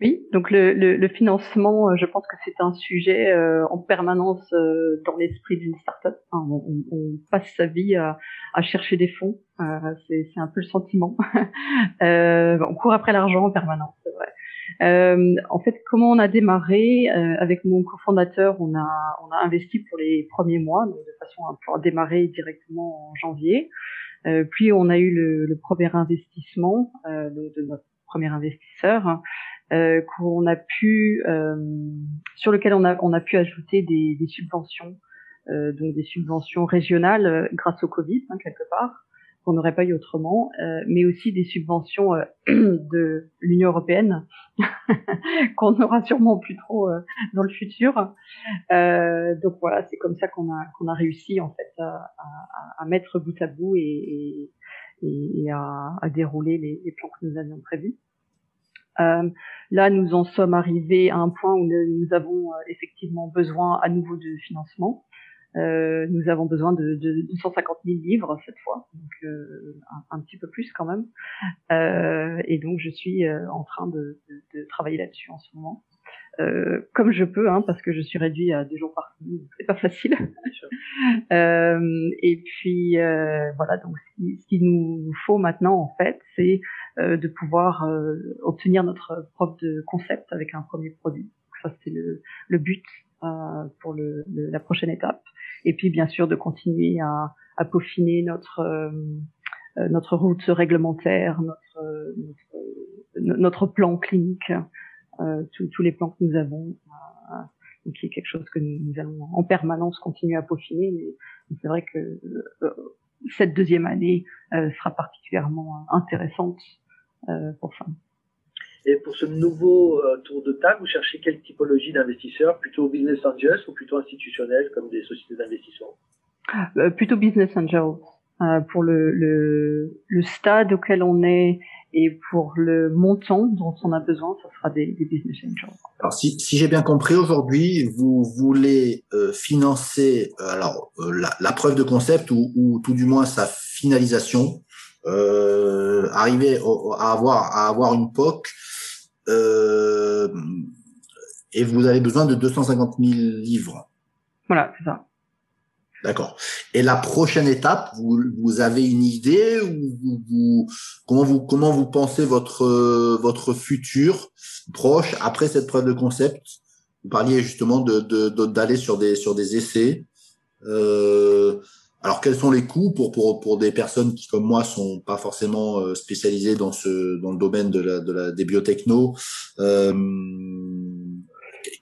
Oui, donc le, le, le, financement, euh, je pense que c'est un sujet euh, en permanence euh, dans l'esprit d'une startup. Enfin, on, on, passe sa vie à, à chercher des fonds, euh, c'est un peu le sentiment. (laughs) on court après l'argent en permanence, c'est vrai. en fait, comment on a démarré avec mon cofondateur, on a on a investi pour les premiers mois, de façon à pouvoir démarrer directement en janvier. puis on a eu le, le premier investissement de, de notre premier investisseur euh, qu'on a pu, euh, sur lequel on a, pu ajouter des, subventions, euh, donc des subventions régionales euh, grâce au Covid hein, quelque part qu'on n'aurait pas eu autrement, mais aussi des subventions (clears throat) de l'Union européenne (laughs) qu'on n'aura sûrement plus trop dans le futur. donc voilà, c'est comme ça qu'on a réussi en fait à, mettre bout à bout et, à, dérouler les, les plans que nous avions prévus. Euh, là, nous en sommes arrivés à un point où nous avons euh, effectivement besoin à nouveau de financement. Euh, nous avons besoin de, de 250 000 livres cette fois, donc euh, un, un, petit peu plus quand même. Euh, et donc je suis euh, en train de, de, de travailler là-dessus en ce moment, comme je peux, hein, parce que je suis réduit à deux jours par semaine, c'est pas facile. (laughs) et puis voilà, donc ce qui, ce qui, nous faut maintenant en fait, c'est euh, de pouvoir euh, obtenir notre propre de concept avec un premier produit. Donc ça, c'est le, le, but euh, pour le, la prochaine étape. Et puis, bien sûr, de continuer à, à peaufiner notre notre route réglementaire, notre notre, notre plan clinique, euh, tous les plans que nous avons, euh, qui est quelque chose que nous, nous, allons en permanence continuer à peaufiner. Mais c'est vrai que euh, cette deuxième année sera particulièrement intéressante euh, pour ça. Et pour ce nouveau euh, tour de table, vous cherchez quelle typologie d'investisseurs? Plutôt business angels ou plutôt institutionnels comme des sociétés d'investissement? Euh, Plutôt business angels. Pour le, le, le, stade auquel on est et pour le montant dont on a besoin, ça sera des, des business angels. Alors, si, si j'ai bien compris, aujourd'hui, vous voulez euh, financer alors la, la, preuve de concept ou, ou, tout du moins sa finalisation euh, arriver à avoir à avoir une POC euh, et vous avez besoin de 250 000 livres. Voilà, c'est ça. D'accord. Et la prochaine étape, vous, vous avez une idée ou vous, comment vous comment vous pensez votre votre futur proche après cette preuve de concept? Vous parliez justement de d'aller de, sur des sur des essais. Euh, alors quels sont les coûts pour pour pour des personnes qui comme moi sont pas forcément euh, spécialisées dans ce dans le domaine de la de la des biotechno euh,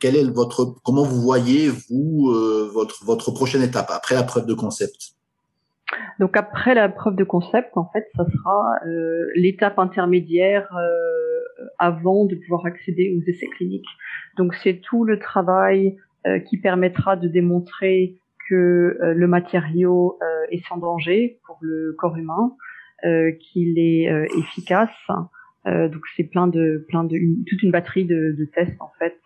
quel est votre, comment vous voyez vous euh, votre votre prochaine étape après la preuve de concept? Donc après la preuve de concept, en fait, ça sera euh, l'étape intermédiaire euh, avant de pouvoir accéder aux essais cliniques. Donc c'est tout le travail qui permettra de démontrer que le matériau est sans danger pour le corps humain, qu'il est efficace. donc c'est plein de plein de toute une batterie de, de tests en fait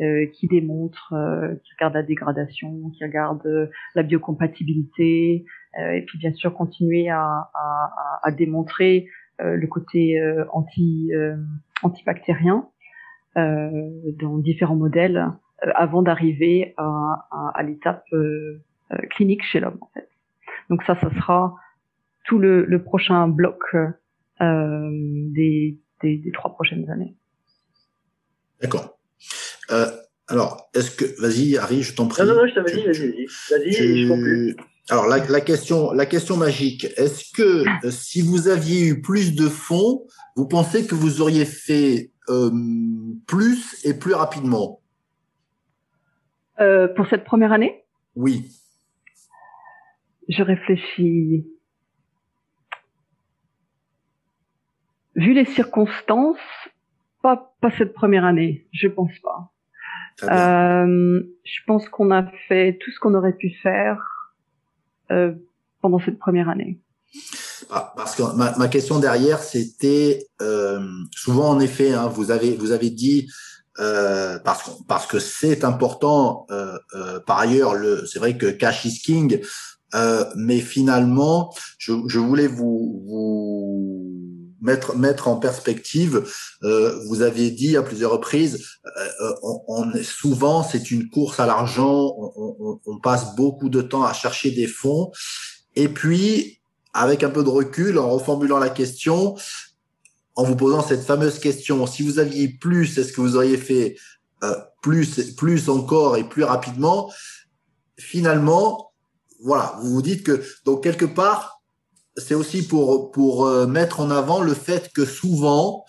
euh, qui démontre, euh, qui regarde la dégradation, qui regarde euh, la biocompatibilité, et puis bien sûr continuer à, à, à démontrer le côté anti antibactérien dans différents modèles avant d'arriver à, à, l'étape clinique chez l'homme en fait. Donc ça, ça sera tout le, le prochain bloc des, des, des trois prochaines années. D'accord. Euh, alors, est-ce que, vas-y, Harry, je t'en prie. Non, non, non, je t'avais dit, vas-y, vas-y, vas-y, je Alors, la, la, question, la question magique, est-ce que euh, si vous aviez eu plus de fonds, vous pensez que vous auriez fait euh, plus et plus rapidement? Euh, Pour cette première année? Oui. Je réfléchis. Vu les circonstances, pas, pas cette première année, je pense pas. Euh, je pense qu'on a fait tout ce qu'on aurait pu faire euh, pendant cette première année. Ah, parce que ma, ma question derrière, c'était euh, souvent en effet, hein, vous avez vous avez dit euh, parce que parce que c'est important. Euh, euh, par ailleurs, le c'est vrai que cash is king, euh, mais finalement, je, je voulais vous vous mettre mettre en perspective. Euh, vous avez dit à plusieurs reprises, euh, on, on, souvent c'est une course à l'argent. On, on, on, passe beaucoup de temps à chercher des fonds, et puis avec un peu de recul, en reformulant la question, en vous posant cette fameuse question, si vous aviez plus, est-ce que vous auriez fait euh, plus, plus encore et plus rapidement? Finalement, voilà, vous vous dites que donc quelque part c'est aussi pour pour euh, mettre en avant le fait que souvent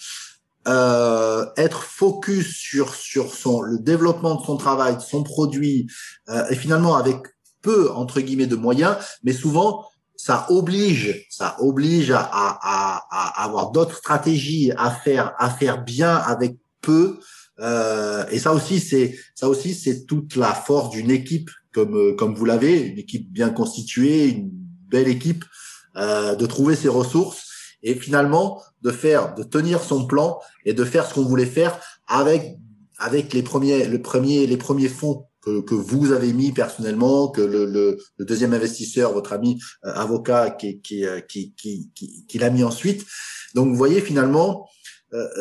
euh, être focus sur sur son le développement de son travail, de son produit, euh, et finalement avec peu entre guillemets de moyens, mais souvent ça oblige, ça oblige à, à, à, avoir d'autres stratégies à faire à faire bien avec peu. Euh, et ça aussi c'est ça aussi c'est toute la force d'une équipe comme comme vous l'avez, une équipe bien constituée, une belle équipe euh, de trouver ses ressources et finalement de faire, de tenir son plan et de faire ce qu'on voulait faire avec avec les premiers, le premier, les premiers fonds que, que vous avez mis personnellement, que le, le, le deuxième investisseur, votre ami euh, avocat, qui, qui, euh, qui, qui, qui, l'a mis ensuite. Donc vous voyez finalement,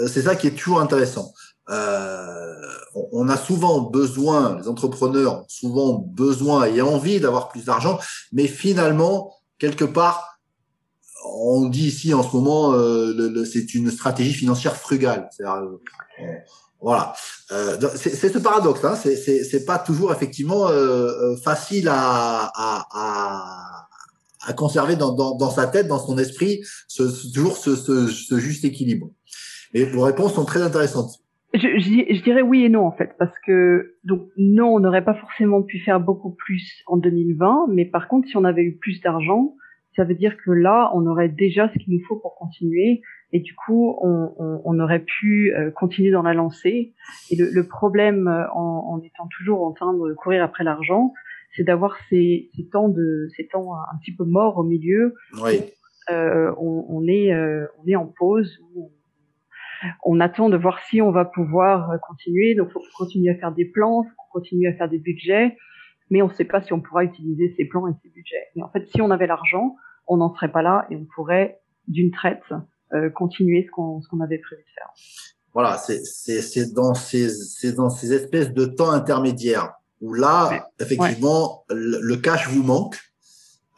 c'est ça qui est toujours intéressant. Euh, on a souvent besoin, les entrepreneurs ont souvent besoin et envie d'avoir plus d'argent, mais finalement, quelque part, on dit ici en ce moment, euh, c'est une stratégie financière frugale. Euh, voilà, euh, c'est ce paradoxe. Hein, c'est pas toujours effectivement facile à, à, conserver dans, sa tête, dans son esprit, ce, toujours ce, juste équilibre. Et vos réponses sont très intéressantes. Je, je, dirais oui et non en fait, parce que donc non, on n'aurait pas forcément pu faire beaucoup plus en 2020, mais par contre, si on avait eu plus d'argent, ça veut dire que là, on aurait déjà ce qu'il nous faut pour continuer, et du coup, on, on, on aurait pu euh, continuer dans la lancée. Et le, le problème, euh, en, en, étant toujours en train de courir après l'argent, c'est d'avoir ces, ces, temps de ces temps un, petit peu morts au milieu. Oui. Euh, on, on, est euh, on est en pause. On, attend de voir si on va pouvoir continuer. Donc, faut continuer à faire des plans, faut continuer à faire des budgets mais on ne sait pas si on pourra utiliser ces plans et ces budgets. Et en fait, si on avait l'argent, on n'en serait pas là et on pourrait d'une traite euh, continuer ce qu'on avait prévu de faire. voilà, c'est dans ces, dans ces espèces de temps intermédiaires où là, effectivement, le, cash vous manque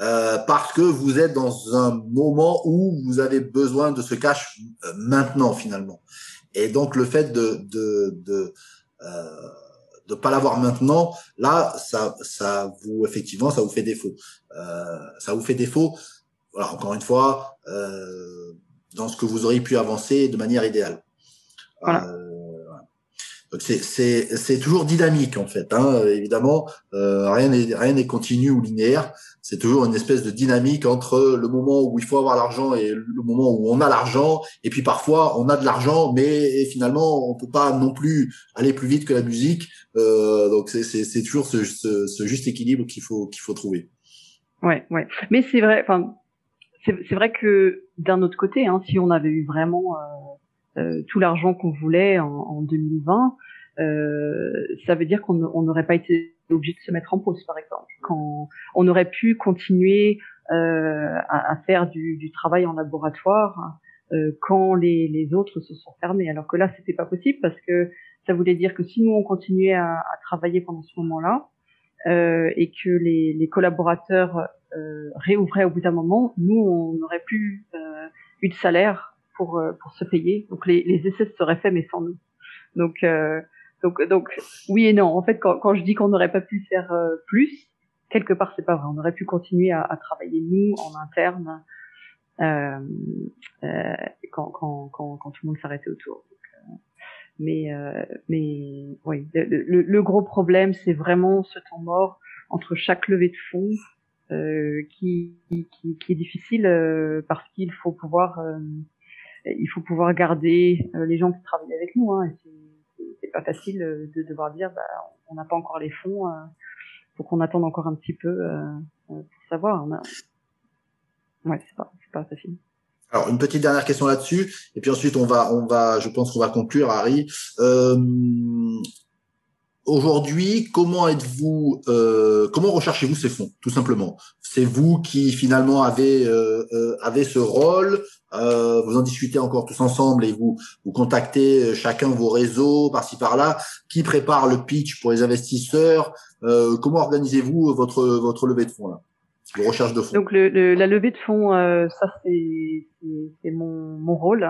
euh, parce que vous êtes dans un moment où vous avez besoin de ce cash euh, maintenant finalement. Et donc le fait de de de euh, de pas l'avoir maintenant, là, ça ça vous effectivement ça vous fait défaut. Euh, ça vous fait défaut. Voilà, encore une fois, euh, dans ce que vous auriez pu avancer de manière idéale. Voilà. Euh, c'est toujours dynamique en fait. Hein, évidemment, euh, rien n'est rien n'est continu ou linéaire. C'est toujours une espèce de dynamique entre le moment où il faut avoir l'argent et le moment où on a l'argent. Et puis parfois on a de l'argent, mais finalement on peut pas non plus aller plus vite que la musique. Euh, donc c'est toujours ce, ce, ce, juste équilibre qu'il faut qu'il faut trouver. Ouais, ouais. Mais c'est vrai. Enfin, c'est vrai que d'un autre côté, hein, si on avait eu vraiment euh, euh tout l'argent qu'on voulait en, en 2020, euh, ça veut dire qu'on n'aurait pas été obligé de se mettre en pause, par exemple. Quand on aurait pu continuer euh, à, à, faire du, du, travail en laboratoire euh, quand les, les, autres se sont fermés, alors que là, c'était pas possible parce que ça voulait dire que si nous on continuait à, à travailler pendant ce moment-là euh, et que les, les collaborateurs euh, réouvraient au bout d'un moment, nous on n'aurait plus euh, eu de salaire pour pour se payer. Donc les, les essais seraient faits mais sans nous. Donc donc, donc oui et non. En fait, quand, quand je dis qu'on n'aurait pas pu faire euh, plus, quelque part c'est pas vrai. On aurait pu continuer à, à travailler nous en interne euh, euh, quand, quand, quand, quand, tout le monde s'arrêtait autour. Donc, euh, mais euh, mais oui, le, le, gros problème c'est vraiment ce temps mort entre chaque levée de fonds qui, qui, qui, est difficile parce qu'il faut pouvoir il faut pouvoir garder les gens qui travaillent avec nous. Hein, c'est pas facile euh, de devoir dire bah, on n'a pas encore les fonds, euh, faut qu'on attende encore un petit peu euh, pour savoir. Ouais, c'est pas, pas facile. Alors une petite dernière question là-dessus, et puis ensuite on va, on va, je pense qu'on va conclure, Harry. Euh, Aujourd'hui, comment êtes-vous, euh, comment recherchez-vous ces fonds, tout simplement? C'est vous qui finalement avez euh, euh, avez ce rôle. Euh, vous en discutez encore tous ensemble et vous vous contactez chacun vos réseaux par-ci par-là. Qui prépare le pitch pour les investisseurs? Euh, Comment organisez-vous votre votre levée de fonds là? Vos recherches de fonds. Donc le, le, la levée de fonds, euh, ça c'est c'est mon mon rôle.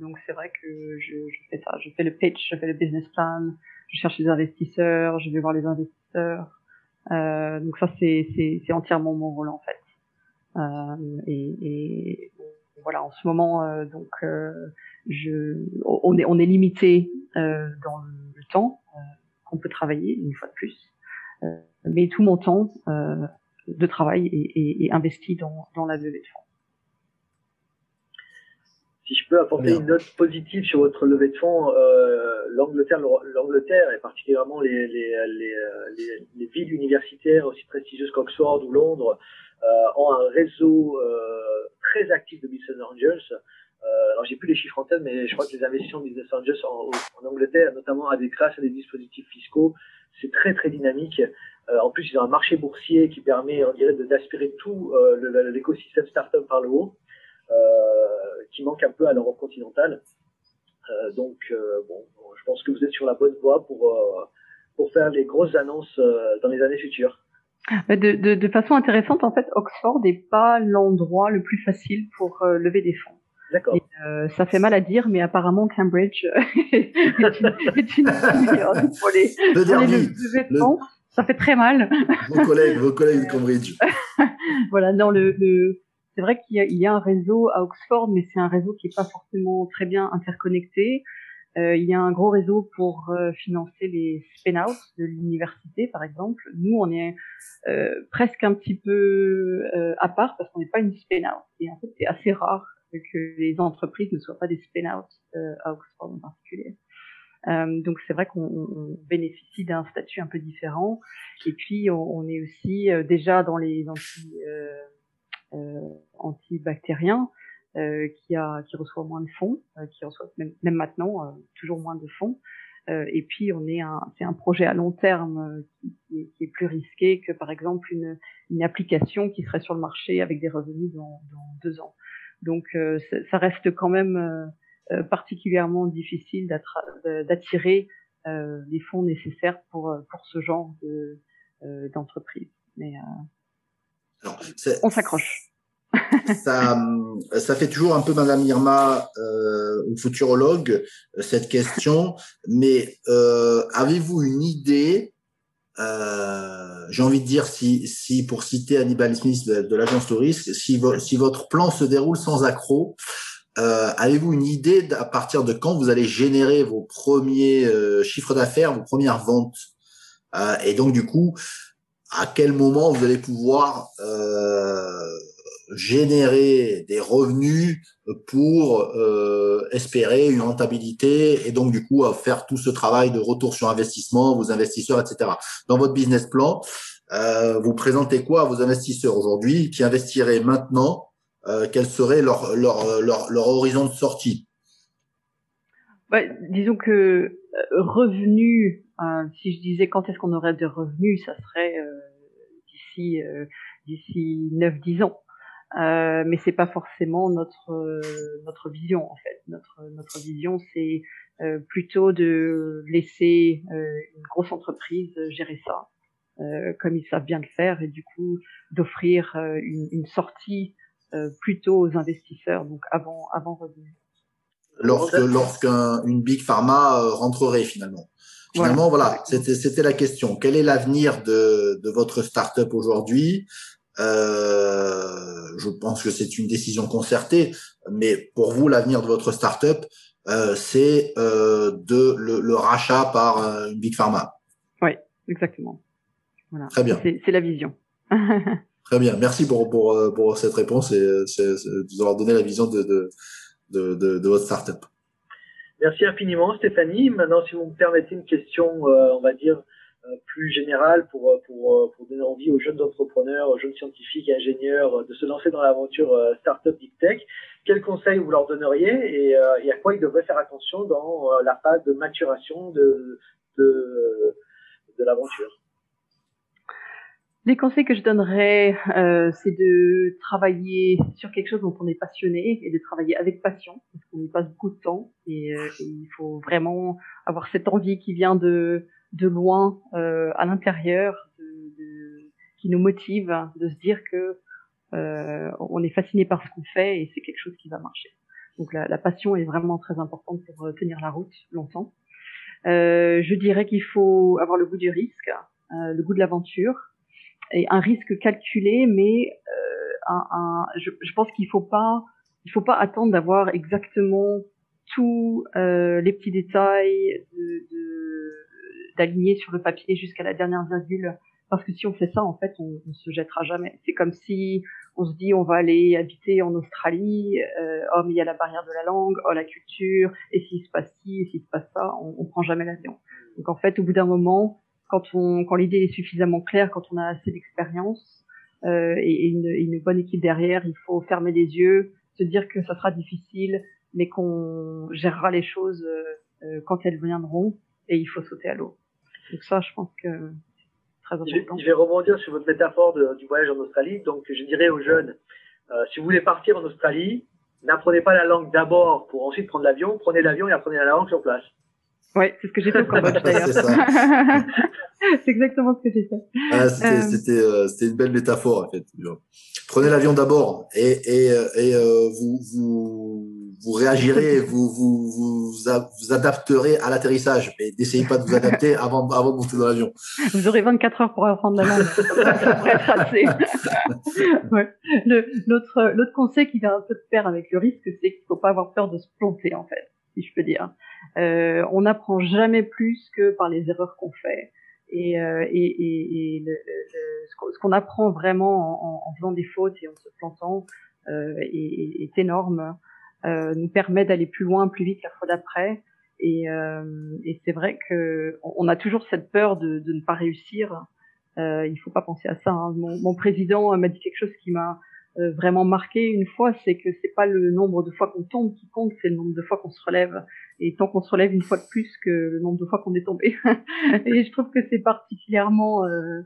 donc c'est vrai que je, je fais ça. Je fais le pitch, je fais le business plan je cherche des investisseurs, je vais voir les investisseurs. Euh, donc ça, c'est, entièrement mon rôle en fait. Euh, et, et, voilà, en ce moment, euh, donc, euh, je, on est, on est limité euh, dans le temps qu'on peut travailler une fois de plus, mais tout mon temps de travail est, est, investi dans, dans la levée de fonds si je peux apporter une note positive sur votre levée de fonds, euh, l'Angleterre, l'Angleterre et particulièrement les, les, les, les, les villes universitaires aussi prestigieuses qu'Oxford ou Londres euh, ont un réseau euh, très actif de business angels. Euh, alors j'ai plus les chiffres en tête, mais je crois que les investissements de business angels en, en Angleterre, notamment avec grâce à des dispositifs fiscaux, c'est très très dynamique. Euh, en plus, ils ont un marché boursier qui permet, on dirait, d'aspirer tout euh, l'écosystème startup par le haut. Euh, qui manque un peu à l'Europe continentale. Euh, donc, euh, bon, je pense que vous êtes sur la bonne voie pour, pour faire les grosses annonces dans les années futures. De, de, de, façon intéressante, en fait, Oxford n'est pas l'endroit le plus facile pour lever des fonds. D'accord. Euh, ça fait mal à dire, mais apparemment Cambridge (laughs) est une, est une (laughs) pour les, pour les levées de fonds. Ça fait très mal. Vos collègues, vos collègues de Cambridge. (laughs) voilà, non, le, le, c'est vrai qu'il y, y, a un réseau à Oxford, mais c'est un réseau qui n'est pas forcément très bien interconnecté. Euh, il y a un gros réseau pour euh, financer les spin-outs de l'université, par exemple. Nous, on est euh, presque un petit peu euh, à part parce qu'on n'est pas une spin-out. Et en fait, c'est assez rare que les entreprises ne soient pas des spin-outs euh, à Oxford en particulier. donc c'est vrai qu'on bénéficie d'un statut un peu différent. Et puis on, on est aussi déjà dans les anti euh, antibactérien euh, qui a qui reçoit moins de fonds, euh, qui reçoit même, même maintenant toujours moins de fonds. et puis on est un c'est un projet à long terme qui, qui, est, plus risqué que par exemple une, une application qui serait sur le marché avec des revenus dans, dans deux ans. Donc ça, ça, reste quand même particulièrement difficile d'attirer les fonds nécessaires pour pour ce genre de d'entreprise. On s'accroche. (laughs) ça, ça fait toujours un peu Madame Irma euh, futurologue cette question, mais euh, avez-vous une idée euh, J'ai envie de dire si, si pour citer Hannibal Smith de, l'agence touriste, si, si votre plan se déroule sans accroc, euh, avez-vous une idée à partir de quand vous allez générer vos premiers euh, chiffres d'affaires, vos premières ventes? Euh, Et donc du coup, à quel moment vous allez pouvoir euh, générer des revenus pour euh, espérer une rentabilité et donc du coup faire tout ce travail de retour sur investissement, vos investisseurs, etc. Dans votre business plan, euh, vous présentez quoi à vos investisseurs aujourd'hui qui investiraient maintenant euh, Quel serait leur, leur, leur, leur horizon de sortie? Bah, Disons que euh, revenus si je disais quand est-ce qu'on aurait des revenus, ça serait euh, d'ici euh, d'ici 9-10 ans. Euh, mais c'est pas forcément notre notre vision en fait. Notre notre vision c'est plutôt de laisser une grosse entreprise gérer ça comme ils savent bien le faire et du coup d'offrir une, une, sortie plutôt aux investisseurs donc avant avant revenu. Lorsque lorsqu'une big pharma rentrerait finalement. Finalement, voilà, c'était c'était la question. Quel est l'avenir de de votre startup aujourd'hui? Euh, Je pense que c'est une décision concertée, mais pour vous, l'avenir de votre startup, euh, c'est euh, de le, le, rachat par euh, une big pharma. Oui, exactement. Voilà. Très bien. C'est la vision. (laughs) Très bien. Merci pour pour euh, pour cette réponse et de nous avoir donné la vision de de de, de, de votre startup. Merci infiniment, Stéphanie. Maintenant, si vous me permettez une question, euh, on va dire, euh, plus générale pour, euh, pour, pour donner envie aux jeunes entrepreneurs, aux jeunes scientifiques et ingénieurs de se lancer dans l'aventure Startup Deep Tech, quels conseils vous leur donneriez et, et, à quoi ils devraient faire attention dans la phase de maturation de, de, de l'aventure? Les conseils que je donnerais, euh, c'est de travailler sur quelque chose dont on est passionné et de travailler avec passion, parce qu'on y passe beaucoup de temps et, euh, il faut vraiment avoir cette envie qui vient de, de loin, euh, à l'intérieur, de, de, qui nous motive, de se dire que euh, on est fasciné par ce qu'on fait et c'est quelque chose qui va marcher. Donc la, la, passion est vraiment très importante pour euh, tenir la route longtemps. Euh, je dirais qu'il faut avoir le goût du risque, le goût de l'aventure un risque calculé, mais euh, un, un, je, je, pense qu'il faut pas, il faut pas attendre d'avoir exactement tous euh, les petits détails d'aligner de, sur le papier jusqu'à la dernière virgule, parce que si on fait ça, en fait, on, on se jettera jamais. C'est comme si on se dit on va aller habiter en Australie, euh, oh mais il y a la barrière de la langue, oh la culture, et s'il se passe ci, et s'il se passe ça, on, on prend jamais l'avion. Donc en fait, au bout d'un moment, quand on quand l'idée est suffisamment claire, quand on a assez d'expérience euh, et, une, une, bonne équipe derrière, il faut fermer les yeux, se dire que ça sera difficile, mais qu'on gérera les choses euh, euh quand elles viendront et il faut sauter à l'eau. Donc ça, je pense que très important. Je, vais rebondir sur votre métaphore de, du voyage en Australie. Donc je dirais aux jeunes, euh, si vous voulez partir en Australie, n'apprenez pas la langue d'abord pour ensuite prendre l'avion, prenez l'avion et apprenez la langue sur place. Oui, c'est ce que j'ai fait au Cambodge (laughs) d'ailleurs. (laughs) c'est exactement ce que j'ai fait. Ah, c'était euh... euh une belle métaphore en fait. Prenez l'avion d'abord et, et, euh, et euh, vous, vous, vous réagirez, (laughs) vous, vous, vous, vous adapterez à l'atterrissage. Mais n'essayez pas de vous adapter avant, avant de monter dans l'avion. Vous aurez 24 heures pour apprendre la langue. ouais. L'autre conseil qui vient un peu de pair avec le risque, c'est qu'il faut pas avoir peur de se planter en fait, si je peux dire. Euh, on n'apprend jamais plus que par les erreurs qu'on fait. Et, euh, et, et, et le, le, ce qu'on apprend vraiment en, en, faisant des fautes et en se plantant euh, est, est, énorme, euh, nous permet d'aller plus loin, plus vite la fois d'après. Et, euh, c'est vrai que on a toujours cette peur de, de ne pas réussir. Euh, il faut pas penser à ça. Hein. Mon, mon, président m'a dit quelque chose qui m'a euh, vraiment marqué une fois, c'est que c'est pas le nombre de fois qu'on tombe qui compte, c'est le nombre de fois qu'on se relève. Et tant qu'on se relève une fois de plus que le nombre de fois qu'on est tombé. (laughs) et je trouve que c'est particulièrement euh,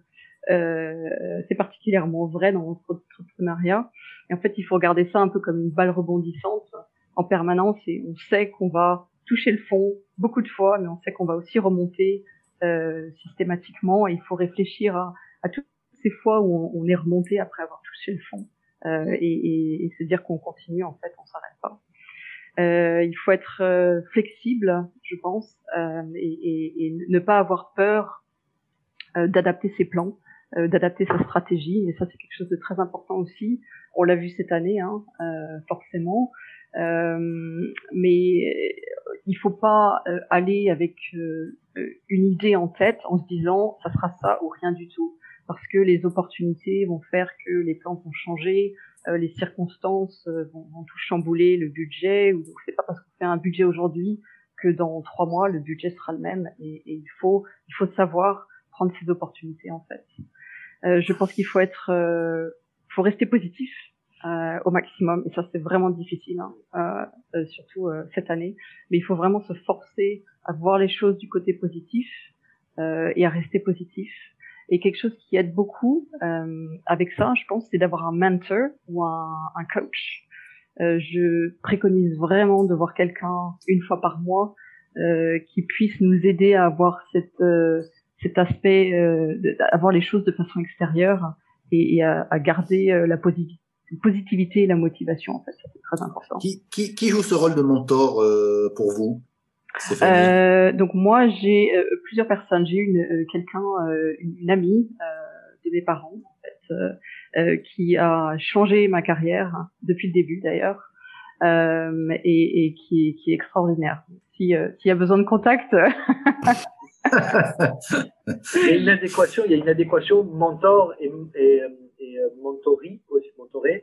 euh, c'est particulièrement vrai dans notre entrepreneuriat. Et en fait, il faut regarder ça un peu comme une balle rebondissante. en permanence et on sait qu'on va toucher le fond beaucoup de fois, mais on sait qu'on va aussi remonter euh, systématiquement. Et il faut réfléchir à, toutes ces fois où on, est remonté après avoir touché le fond et, et, et, se dire qu'on continue. En fait, on s'arrête pas. Euh, il faut être euh, flexible, je pense, euh, et, et, ne pas avoir peur euh, d'adapter ses plans, d'adapter sa stratégie. Et ça, c'est quelque chose de très important aussi. On l'a vu cette année, hein, forcément. Euh, mais il faut pas euh, aller avec euh, une idée en tête en se disant ça sera ça ou rien du tout, parce que les opportunités vont faire que les plans vont changer, les circonstances vont, vont, tout chambouler, le budget. Ou donc c'est pas parce qu'on fait un budget aujourd'hui que dans trois mois le budget sera le même. Et, et il faut il faut savoir prendre ces opportunités en fait. je pense qu'il faut être faut rester positif euh, au maximum. Et ça, c'est vraiment difficile, hein, euh, euh, surtout cette année. Mais il faut vraiment se forcer à voir les choses du côté positif et à rester positif. Et quelque chose qui aide beaucoup avec ça, je pense, c'est d'avoir un mentor ou un, un coach. je préconise vraiment de voir quelqu'un une fois par mois qui puisse nous aider à avoir cette, cet aspect, euh, avoir les choses de façon extérieure et, à, à, garder la positivité et la motivation, en fait, c'est très important. Qui, qui, qui, joue ce rôle de mentor euh, pour vous? Euh, Donc moi, j'ai euh, plusieurs personnes. J'ai une euh, quelqu'un, euh, une, une, amie de mes parents, en fait, qui a changé ma carrière depuis le début d'ailleurs, et, et qui, qui, est extraordinaire. Si s'il y a besoin de contact. (laughs) il y a une adéquation, il y a une adéquation mentor et, et, et mentorie mentoré, euh,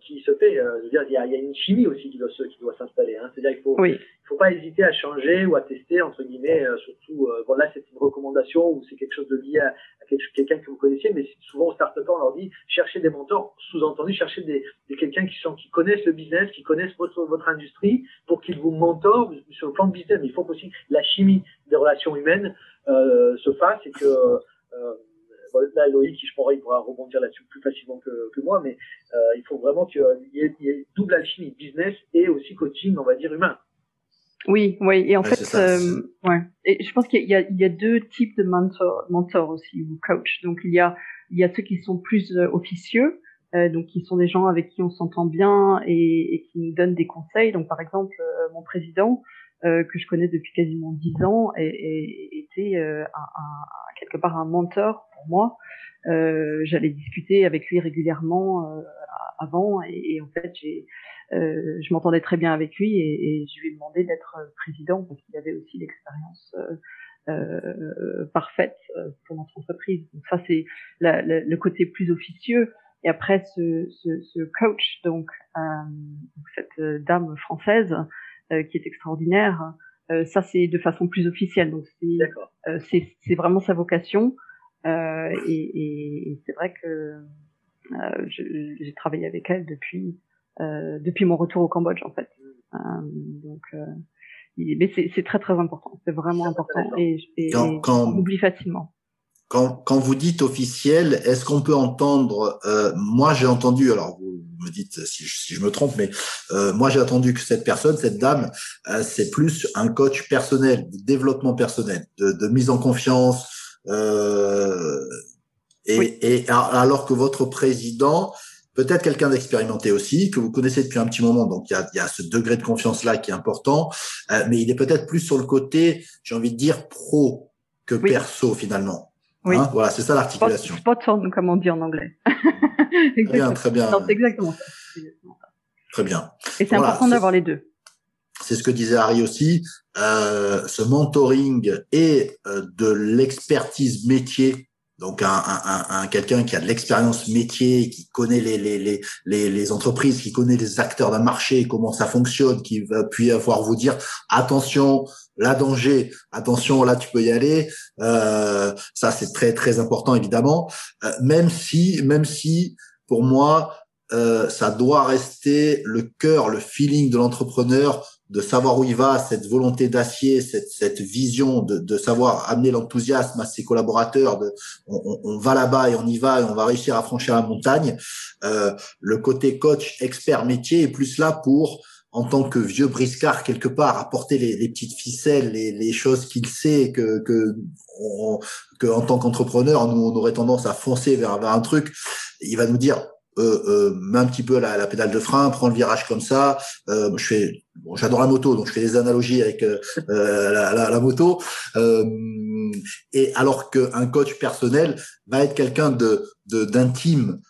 qui se fait. Euh, je veux dire, il y, a, il y, a, une chimie aussi qui doit se, qui doit s'installer. Hein. C'est-à-dire qu'il faut, oui. il faut pas hésiter à changer ou à tester entre guillemets. Euh, surtout, bon là c'est une recommandation ou c'est quelque chose de lié à, à quelqu'un que vous connaissiez, mais souvent aux start on leur dit cherchez des mentors, sous-entendu cherchez des, des quelqu'un qui sont qui connaissent le business, qui connaissent votre votre industrie pour qu'ils vous mentorent sur le plan de business. Mais il faut aussi que la chimie des relations humaines euh, se fasse et que euh, là, Loïc, je pense, il pourra rebondir là-dessus plus facilement que, que moi, mais euh, il faut vraiment qu'il y, ait, y ait double alchimie, business et aussi coaching, on va dire, humain. Oui, oui, et en ouais, fait, euh, ouais. Et je pense qu'il y, y, a deux types de mentors, mentors aussi ou coach. Donc il y a il y a ceux qui sont plus euh, officieux, euh, donc qui sont des gens avec qui on s'entend bien et, et, qui nous donnent des conseils. Donc par exemple, euh, mon président euh, que je connais depuis quasiment dix ans et, et était un, un, quelque part un mentor pour moi. Euh, J'allais discuter avec lui régulièrement euh, avant et, et, en fait j'ai euh, je m'entendais très bien avec lui et, et je lui ai demandé d'être président parce qu'il avait aussi l'expérience euh, euh, parfaite pour notre entreprise. Donc ça c'est le côté plus officieux. Et après ce, ce, ce coach, donc cette dame française qui est extraordinaire, euh, ça, c'est de façon plus officielle. Donc, c'est euh, c'est vraiment sa vocation. Euh, et, et, et c'est vrai que euh, j'ai travaillé avec elle depuis euh, depuis mon retour au Cambodge, en fait. donc, mais c'est très très important. C'est vraiment important. Et, et, quand, quand... on oublie facilement. Quand, quand vous dites officiel, est-ce qu'on peut entendre euh, Moi, j'ai entendu. Alors, vous me dites si je, si je me trompe, mais euh, moi, j'ai entendu que cette personne, cette dame, euh, c'est plus un coach personnel, de développement personnel, de, de mise en confiance. Euh, et, oui. et, alors que votre président, peut-être quelqu'un d'expérimenté aussi, que vous connaissez depuis un petit moment, donc il y a, il y a ce degré de confiance là qui est important, euh, mais il est peut-être plus sur le côté, j'ai envie de dire pro que oui. perso finalement. Oui. Hein, voilà, c'est ça l'articulation. Spot, spot on, comme on dit en anglais. très bien, très bien. C'est exactement ça. Très bien. Et c'est voilà, important d'avoir les deux. C'est ce que disait Harry aussi. Euh, ce mentoring et euh, de l'expertise métier. Donc un, un, un quelqu'un qui a de l'expérience métier, qui connaît les, les, les, les, les entreprises, qui connaît les acteurs d'un marché, comment ça fonctionne, qui va puis avoir vous dire attention, la danger, attention, là tu peux y aller. Euh, ça c'est très très important évidemment. Euh, même si, même si pour moi, euh, ça doit rester le cœur, le feeling de l'entrepreneur, de savoir où il va, cette volonté d'acier, cette, cette vision de, de savoir amener l'enthousiasme à ses collaborateurs. De, on, on va là-bas et on y va et on va réussir à franchir la montagne. Euh, le côté coach, expert métier est plus là pour en tant que vieux briscard quelque part, apporter les, les petites ficelles, les, les choses qu'il sait que que, en tant qu'entrepreneur, nous on aurait tendance à foncer vers, vers un truc. Il va nous dire euh, euh, un petit peu la, pédale de frein, prends le virage comme ça. Euh, je fais, bon, j'adore la moto, donc je fais des analogies avec euh, euh la, la, la, moto. Euh, et alors qu'un coach personnel va être quelqu'un de d'intime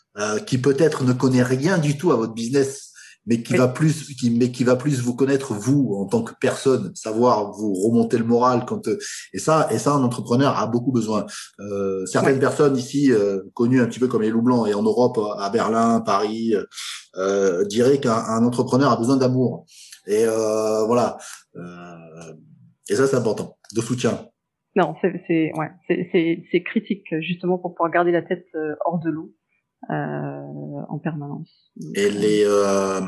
qui peut-être ne connaît rien du tout à votre business mais qui va plus, qui, mais qui va plus vous connaître vous en tant que personne, savoir vous remonter le moral quand euh, et ça et ça un entrepreneur a beaucoup besoin. Euh, certaines personnes ici euh, connues un petit peu comme les loups blancs et en Europe à Berlin, Paris, euh, diraient qu'un entrepreneur a besoin d'amour et euh, voilà et ça c'est important de soutien. Non, c'est c'est ouais, c'est c'est critique justement pour pouvoir garder la tête hors de l'eau. Euh, en permanence. Et les, euh,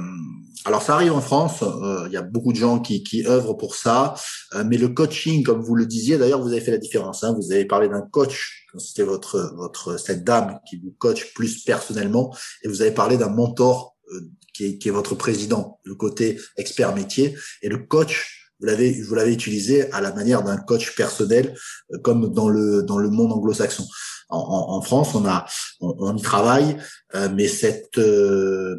alors ça arrive en France, euh, il y a beaucoup de gens qui, qui œuvrent pour ça, mais le coaching, comme vous le disiez, d'ailleurs vous avez fait la différence. Hein, vous avez parlé d'un coach, c'était votre votre cette dame qui vous coach plus personnellement, et vous avez parlé d'un mentor qui est, qui est votre président, le côté expert métier, et le coach vous l'avez vous l'avez utilisé à la manière d'un coach personnel comme dans le dans le monde anglo-saxon en, France, on a, on, y travaille, euh, mais cette euh,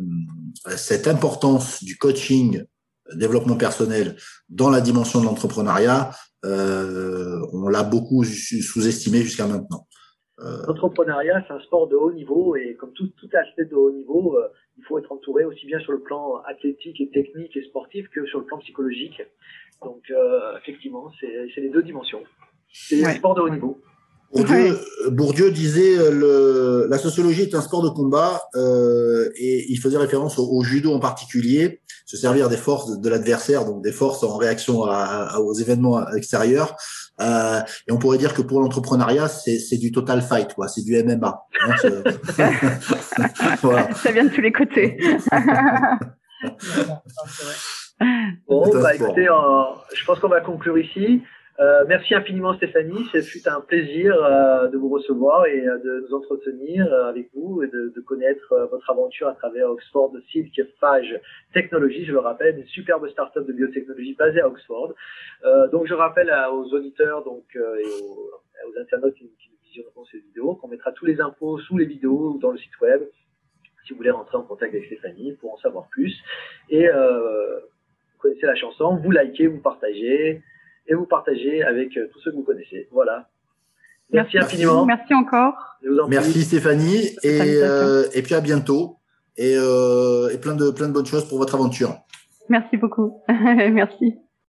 cette importance du coaching, développement personnel dans la dimension de l'entrepreneuriat, euh, on l'a beaucoup sous-estimé jusqu'à maintenant. L'entrepreneuriat, c'est un sport de haut niveau et comme tout, tout aspect de haut niveau, il faut être entouré aussi bien sur le plan athlétique et technique et sportif que sur le plan psychologique. Donc, effectivement, c'est les deux dimensions. C'est un sport de haut niveau. Bourdieu, Bourdieu disait euh, le, la sociologie est un sport de combat euh, et il faisait référence au, judo en particulier, se servir des forces de, l'adversaire, donc des forces en réaction à, aux événements extérieurs. Euh, et on pourrait dire que pour l'entrepreneuriat, c'est du total fight, quoi. C'est du MMA. Hein, (laughs) (laughs) voilà. Ça vient de tous les côtés. (laughs) bon, bah, écoutez, euh, je pense qu'on va conclure ici. Euh, merci infiniment Stéphanie, ce fut un plaisir euh, de vous recevoir et euh, de nous entretenir avec vous et de, de connaître votre aventure à travers Oxford Silk Phage Technologies, je le rappelle, une superbe start-up de biotechnologie basée à Oxford. donc je rappelle aux auditeurs donc, et aux, aux internautes qui, qui visionneront ces vidéos qu'on mettra tous les infos sous les vidéos ou dans le site web si vous voulez rentrer en contact avec Stéphanie pour en savoir plus. Et vous connaissez la chanson, vous likez, vous partagez et vous partagez avec euh, tous ceux que vous connaissez. Voilà. Merci, infiniment. Merci encore. Merci Stéphanie et, euh, et puis à bientôt et, euh, et plein de plein de bonnes choses pour votre aventure. Merci beaucoup. (laughs) Merci.